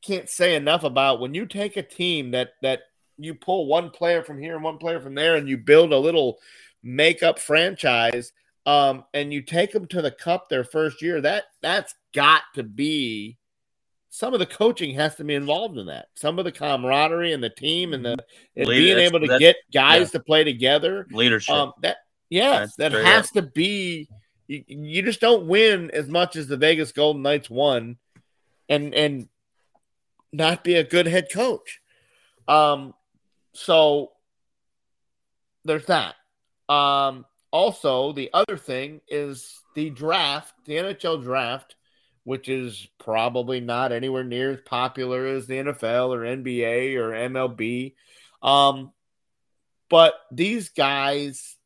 can't say enough about when you take a team that that you pull one player from here and one player from there and you build a little makeup franchise um, and you take them to the cup their first year that that's got to be some of the coaching has to be involved in that some of the camaraderie and the team and the and being able to get guys yeah. to play together Leadership. um, that yes, That's that has to be. You, you just don't win as much as the Vegas Golden Knights won, and and not be a good head coach. Um, so there's that. Um, also, the other thing is the draft, the NHL draft, which is probably not anywhere near as popular as the NFL or NBA or MLB. Um, but these guys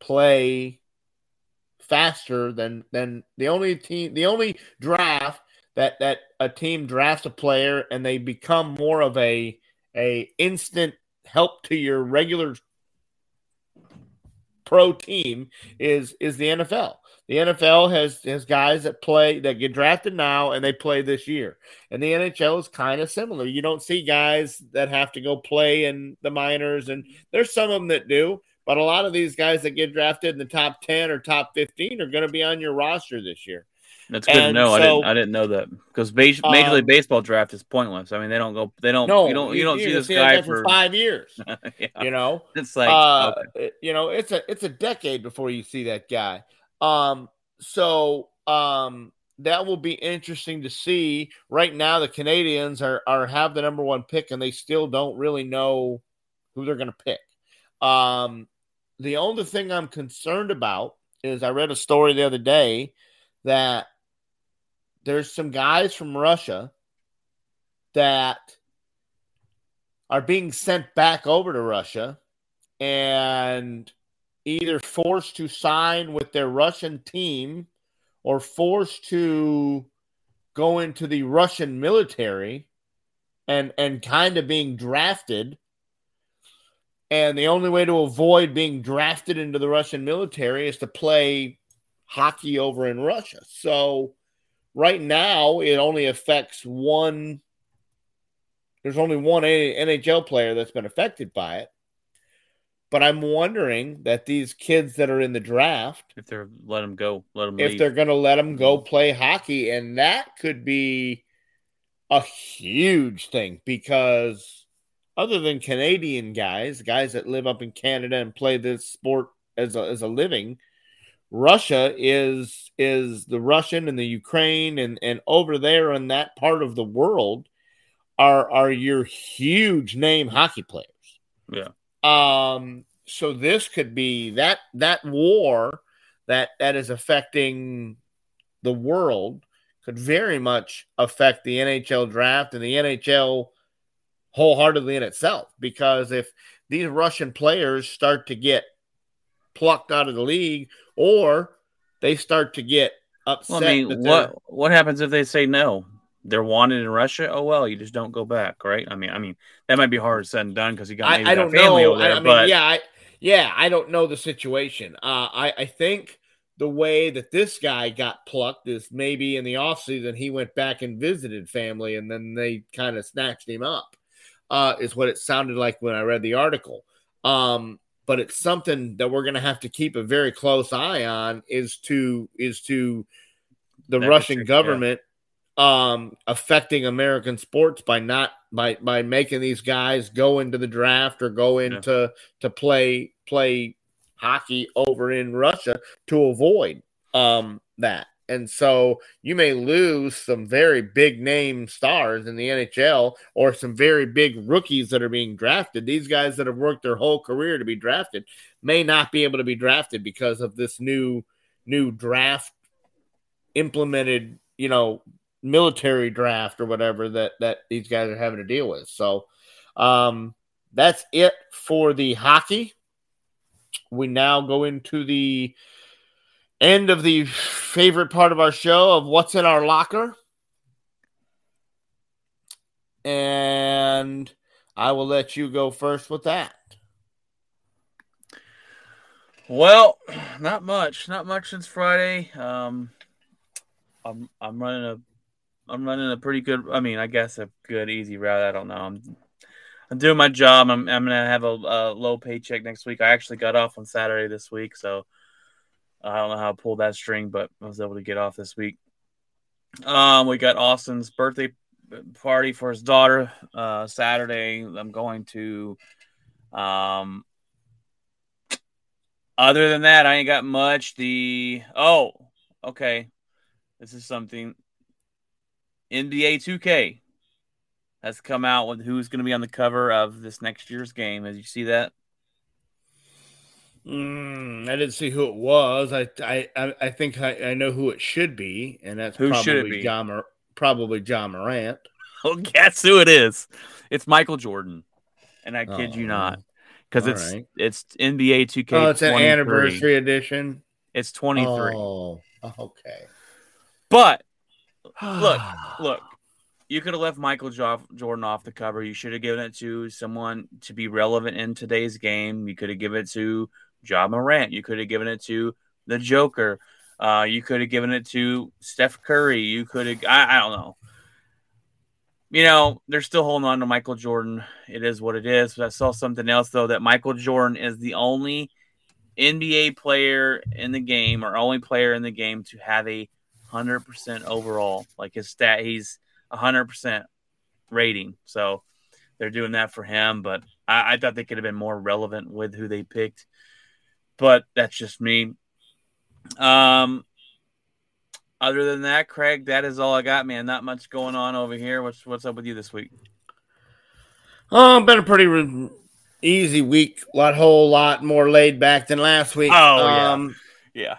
play faster than than the only team the only draft that that a team drafts a player and they become more of a a instant help to your regular pro team is is the NFL. The NFL has has guys that play that get drafted now and they play this year. And the NHL is kind of similar. You don't see guys that have to go play in the minors and there's some of them that do, but a lot of these guys that get drafted in the top 10 or top 15 are going to be on your roster this year. That's good to and know. I didn't. I didn't know that because Major League Um, Baseball draft is pointless. I mean, they don't go. They don't. No, you don't. You, don't see this guy for for. 5 years, <laughs> yeah. you know. It's like uh, okay. you know, it's a it's a decade before you see that guy. Um, so um, that will be interesting to see. Right now, the Canadiens are are have the number one pick, and they still don't really know who they're going to pick. Um, the only thing I'm concerned about is I read a story the other day that there's some guys from Russia that are being sent back over to Russia and either forced to sign with their Russian team or forced to go into the Russian military and and kind of being drafted and the only way to avoid being drafted into the Russian military is to play hockey over in Russia. So right now it only affects one there's only one NHL player that's been affected by it. But I'm wondering that these kids that are in the draft, if they're let them go, let him if leave. they're going to let them go mm-hmm. play hockey, and that could be a huge thing because other than Canadian guys, guys that live up in Canada and play this sport as a, as a living, Russia is is the Russian and the Ukraine and and over there in that part of the world are are your huge name hockey players. Yeah. Um so this could be that that war that that is affecting the world could very much affect the NHL draft and the NHL wholeheartedly in itself because if these Russian players start to get plucked out of the league or they start to get upset Well, I mean, what what happens if they say no? They're wanted in Russia. Oh well, you just don't go back, right? I mean, I mean that might be hard said and done because he got. I, I don't family know. Over there, I, I mean, but yeah, I, yeah, I don't know the situation. Uh, I, I think the way that this guy got plucked is maybe in the offseason he went back and visited family and then they kind of snatched him up. Uh, is what it sounded like when I read the article. Um, but it's something that we're going to have to keep a very close eye on. Is to is to the That Russian yeah. government um affecting American sports by not by by making these guys go into the draft or go into to play play hockey over in Russia to avoid um that. And so you may lose some very big name stars in the NHL or some very big rookies that are being drafted. These guys that have worked their whole career to be drafted may not be able to be drafted because of this new new draft implemented, you know, military draft or whatever that that these guys are having to deal with. So um that's it for the hockey. We now go into the end of the favorite part of our show of what's in our locker. And I will let you go first with that. Well, not much, not much since Friday. Um, I'm I'm running a I'm running a pretty good. I mean, I guess a good easy route. I don't know. I'm I'm doing my job. I'm I'm gonna have a, a low paycheck next week. I actually got off on Saturday this week, so I don't know how I pulled that string, but I was able to get off this week. Um, we got Austin's birthday party for his daughter uh, Saturday. I'm going to. Um, other than that, I ain't got much. The oh, okay, this is something. NBA 2K has come out with who's going to be on the cover of this next year's game. As you see that, Mm, I didn't see who it was. I I I think I, I know who it should be, and that's Who should it probably be? John Mor- probably Ja Morant. <laughs> oh, guess who it is? It's Michael Jordan, and I kid you Oh, not, because it's right. it's NBA 2K. Oh, it's an anniversary edition. It's 23. Oh, okay. But <sighs> Look, look, you could have left Michael jo- Jordan off the cover. You should have given it to someone to be relevant in today's game. You could have given it to Ja Morant. You could have given it to the Joker. Uh, you could have given it to Steph Curry. You could have, I, I don't know. You know, they're still holding on to Michael Jordan. It is what it is. But I saw something else, though, that Michael Jordan is the only NBA player in the game or only player in the game to have a 100% overall. Like his stat, he's 100% rating. So they're doing that for him. But I, I thought they could have been more relevant with who they picked. But that's just me. Um, other than that, Craig, that is all I got, man. Not much going on over here. What's what's up with you this week? Oh, been a pretty re- easy week. A lot, whole lot more laid back than last week. Oh, yeah. Um, Yeah.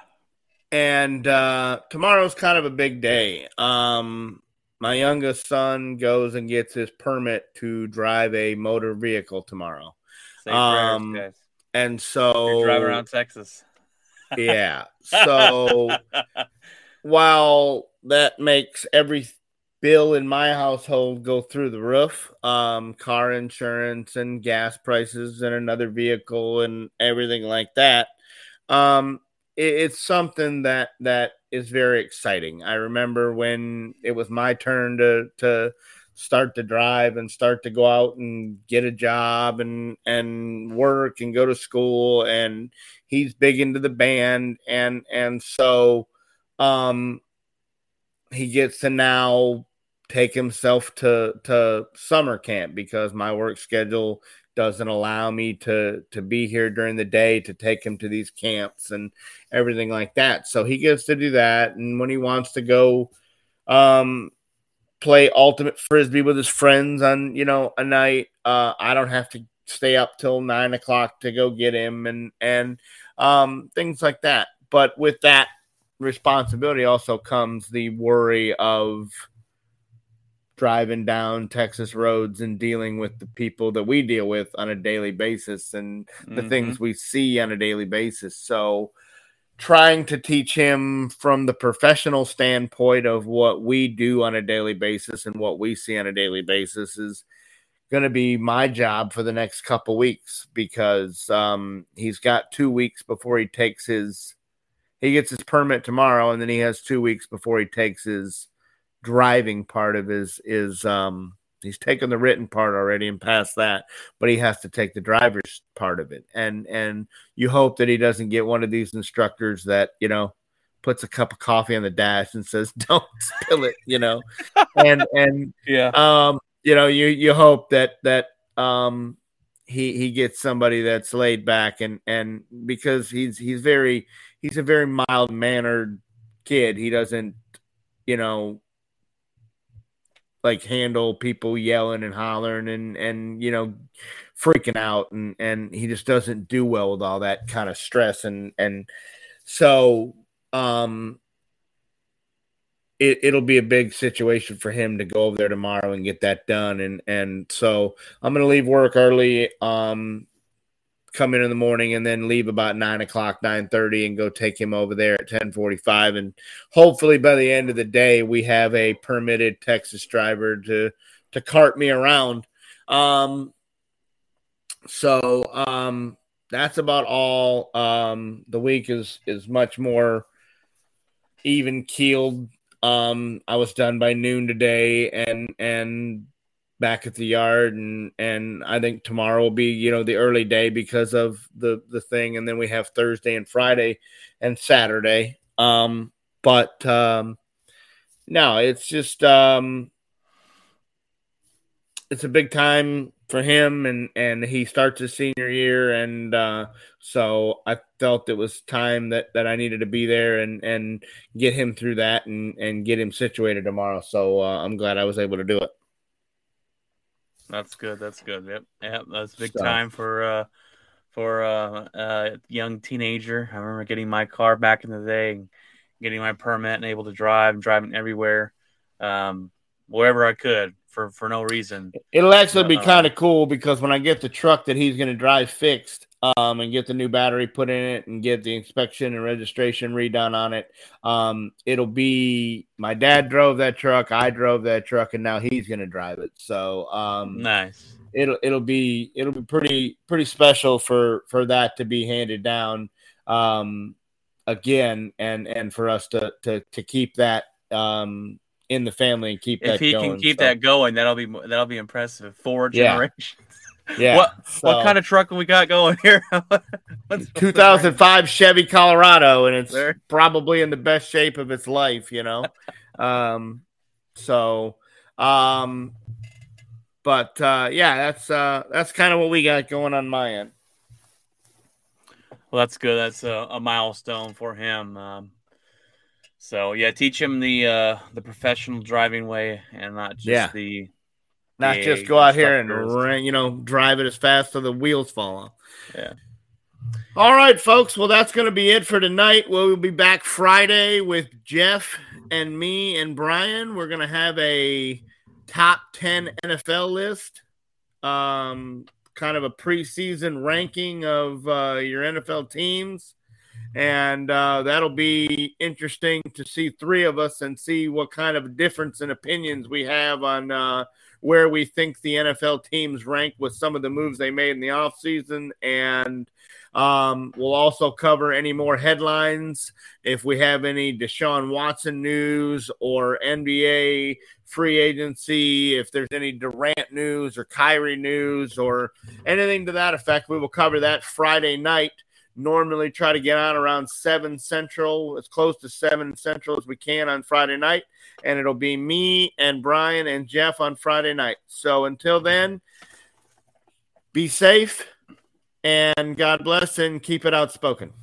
and uh, tomorrow's kind of a big day. Um, my youngest son goes and gets his permit to drive a motor vehicle tomorrow, Um, prayers. And so You're driving around Texas. yeah. So <laughs> while that makes every bill in my household go through the roof, um, car insurance and gas prices and another vehicle and everything like that, um, it, it's something that that is very exciting. I remember when it was my turn to to start to drive and start to go out and get a job and and work and go to school and he's big into the band. And and so um he gets to now take himself to to summer camp because my work schedule doesn't allow me to to be here during the day to take him to these camps and everything like that. So he gets to do that. And when he wants to go um play ultimate frisbee with his friends on you know a night uh i don't have to stay up till nine o'clock to go get him and and um things like that but with that responsibility also comes the worry of driving down Texas roads and dealing with the people that we deal with on a daily basis and the Mhm. things we see on a daily basis. So trying to teach him from the professional standpoint of what we do on a daily basis and what we see on a daily basis is going to be my job for the next couple weeks because um, he's got two weeks before he takes his he gets his permit tomorrow and then he has two weeks before he takes his driving part of his is um he's taken the written part already and passed that but he has to take the driver's part of it and and you hope that he doesn't get one of these instructors that you know puts a cup of coffee on the dash and says <laughs> don't spill it you know and and <laughs> Yeah. um you know you you hope that that um he he gets somebody that's laid back and and because he's he's very he's a very mild mannered kid. He doesn't, you know, like handle people yelling and hollering and and you know freaking out and and he just doesn't do well with all that kind of stress and and so um it, it'll be a big situation for him to go over there tomorrow and get that done. And and so i'm gonna leave work early um come in in the morning and then leave about nine o'clock, nine thirty, and go take him over there at ten forty five. And hopefully by the end of the day, we have a permitted Texas driver to to cart me around. Um, so um, that's about all. Um, the week is is much more even keeled. Um, I was done by noon today, and and back at the yard and and I think tomorrow will be you know the early day because of the the thing. And then we have Thursday and Friday and Saturday. Um but um no it's just um it's a big time for him and and he starts his senior year. And uh so I felt it was time that that I needed to be there and and get him through that and and get him situated tomorrow. So uh, I'm glad I was able to do it that's good. That's good. Yep. Yep. That's big so. time for uh for uh, a young teenager. I remember getting my car back in the day, getting my permit and able to drive and driving everywhere, um, wherever I could for for no reason. It'll actually be uh, kind of cool because when I get the truck that he's going to drive fixed, um, and get the new battery put in it and get the inspection and registration redone on it. Um, it'll be my dad drove that truck, I drove that truck, and now he's gonna drive it. So um, nice. It'll it'll be it'll be pretty pretty special for for that to be handed down um, again, and and for us to to to keep that um, in the family and keep if that. he going, can keep so. that going, that'll be that'll be impressive. Four generations. Yeah. <laughs> Yeah. What so, what kind of truck we got going here? <laughs> 2005 Chevy Colorado, and it's there. probably in the best shape of its life. You know, <laughs> um, so, um, but uh, yeah, that's uh, that's kind of what we got going on my end. Well, that's good. That's a, a milestone for him. Um, so yeah, teach him the uh, the professional driving way and not just yeah. the not yeah, just go out here and you know drive it as fast so the wheels fall off. Yeah. All right, folks. Well, that's going to be it for tonight. We'll be back Friday with Jeff and me and Brian. We're going to have a top 10 NFL list, um, kind of a preseason ranking of uh, your NFL teams. And uh, that'll be interesting to see three of us and see what kind of difference in opinions we have on uh, where we think the NFL teams rank with some of the moves they made in the offseason. And um, we'll also cover any more headlines if we have any Deshaun Watson news or NBA free agency, if there's any Durant news or Kyrie news or anything to that effect. We will cover that Friday night normally try to get on around 7 central as close to 7 central as we can on friday night and it'll be me and Brian and Jeff on Friday night. So until then, be safe and God bless and keep it outspoken.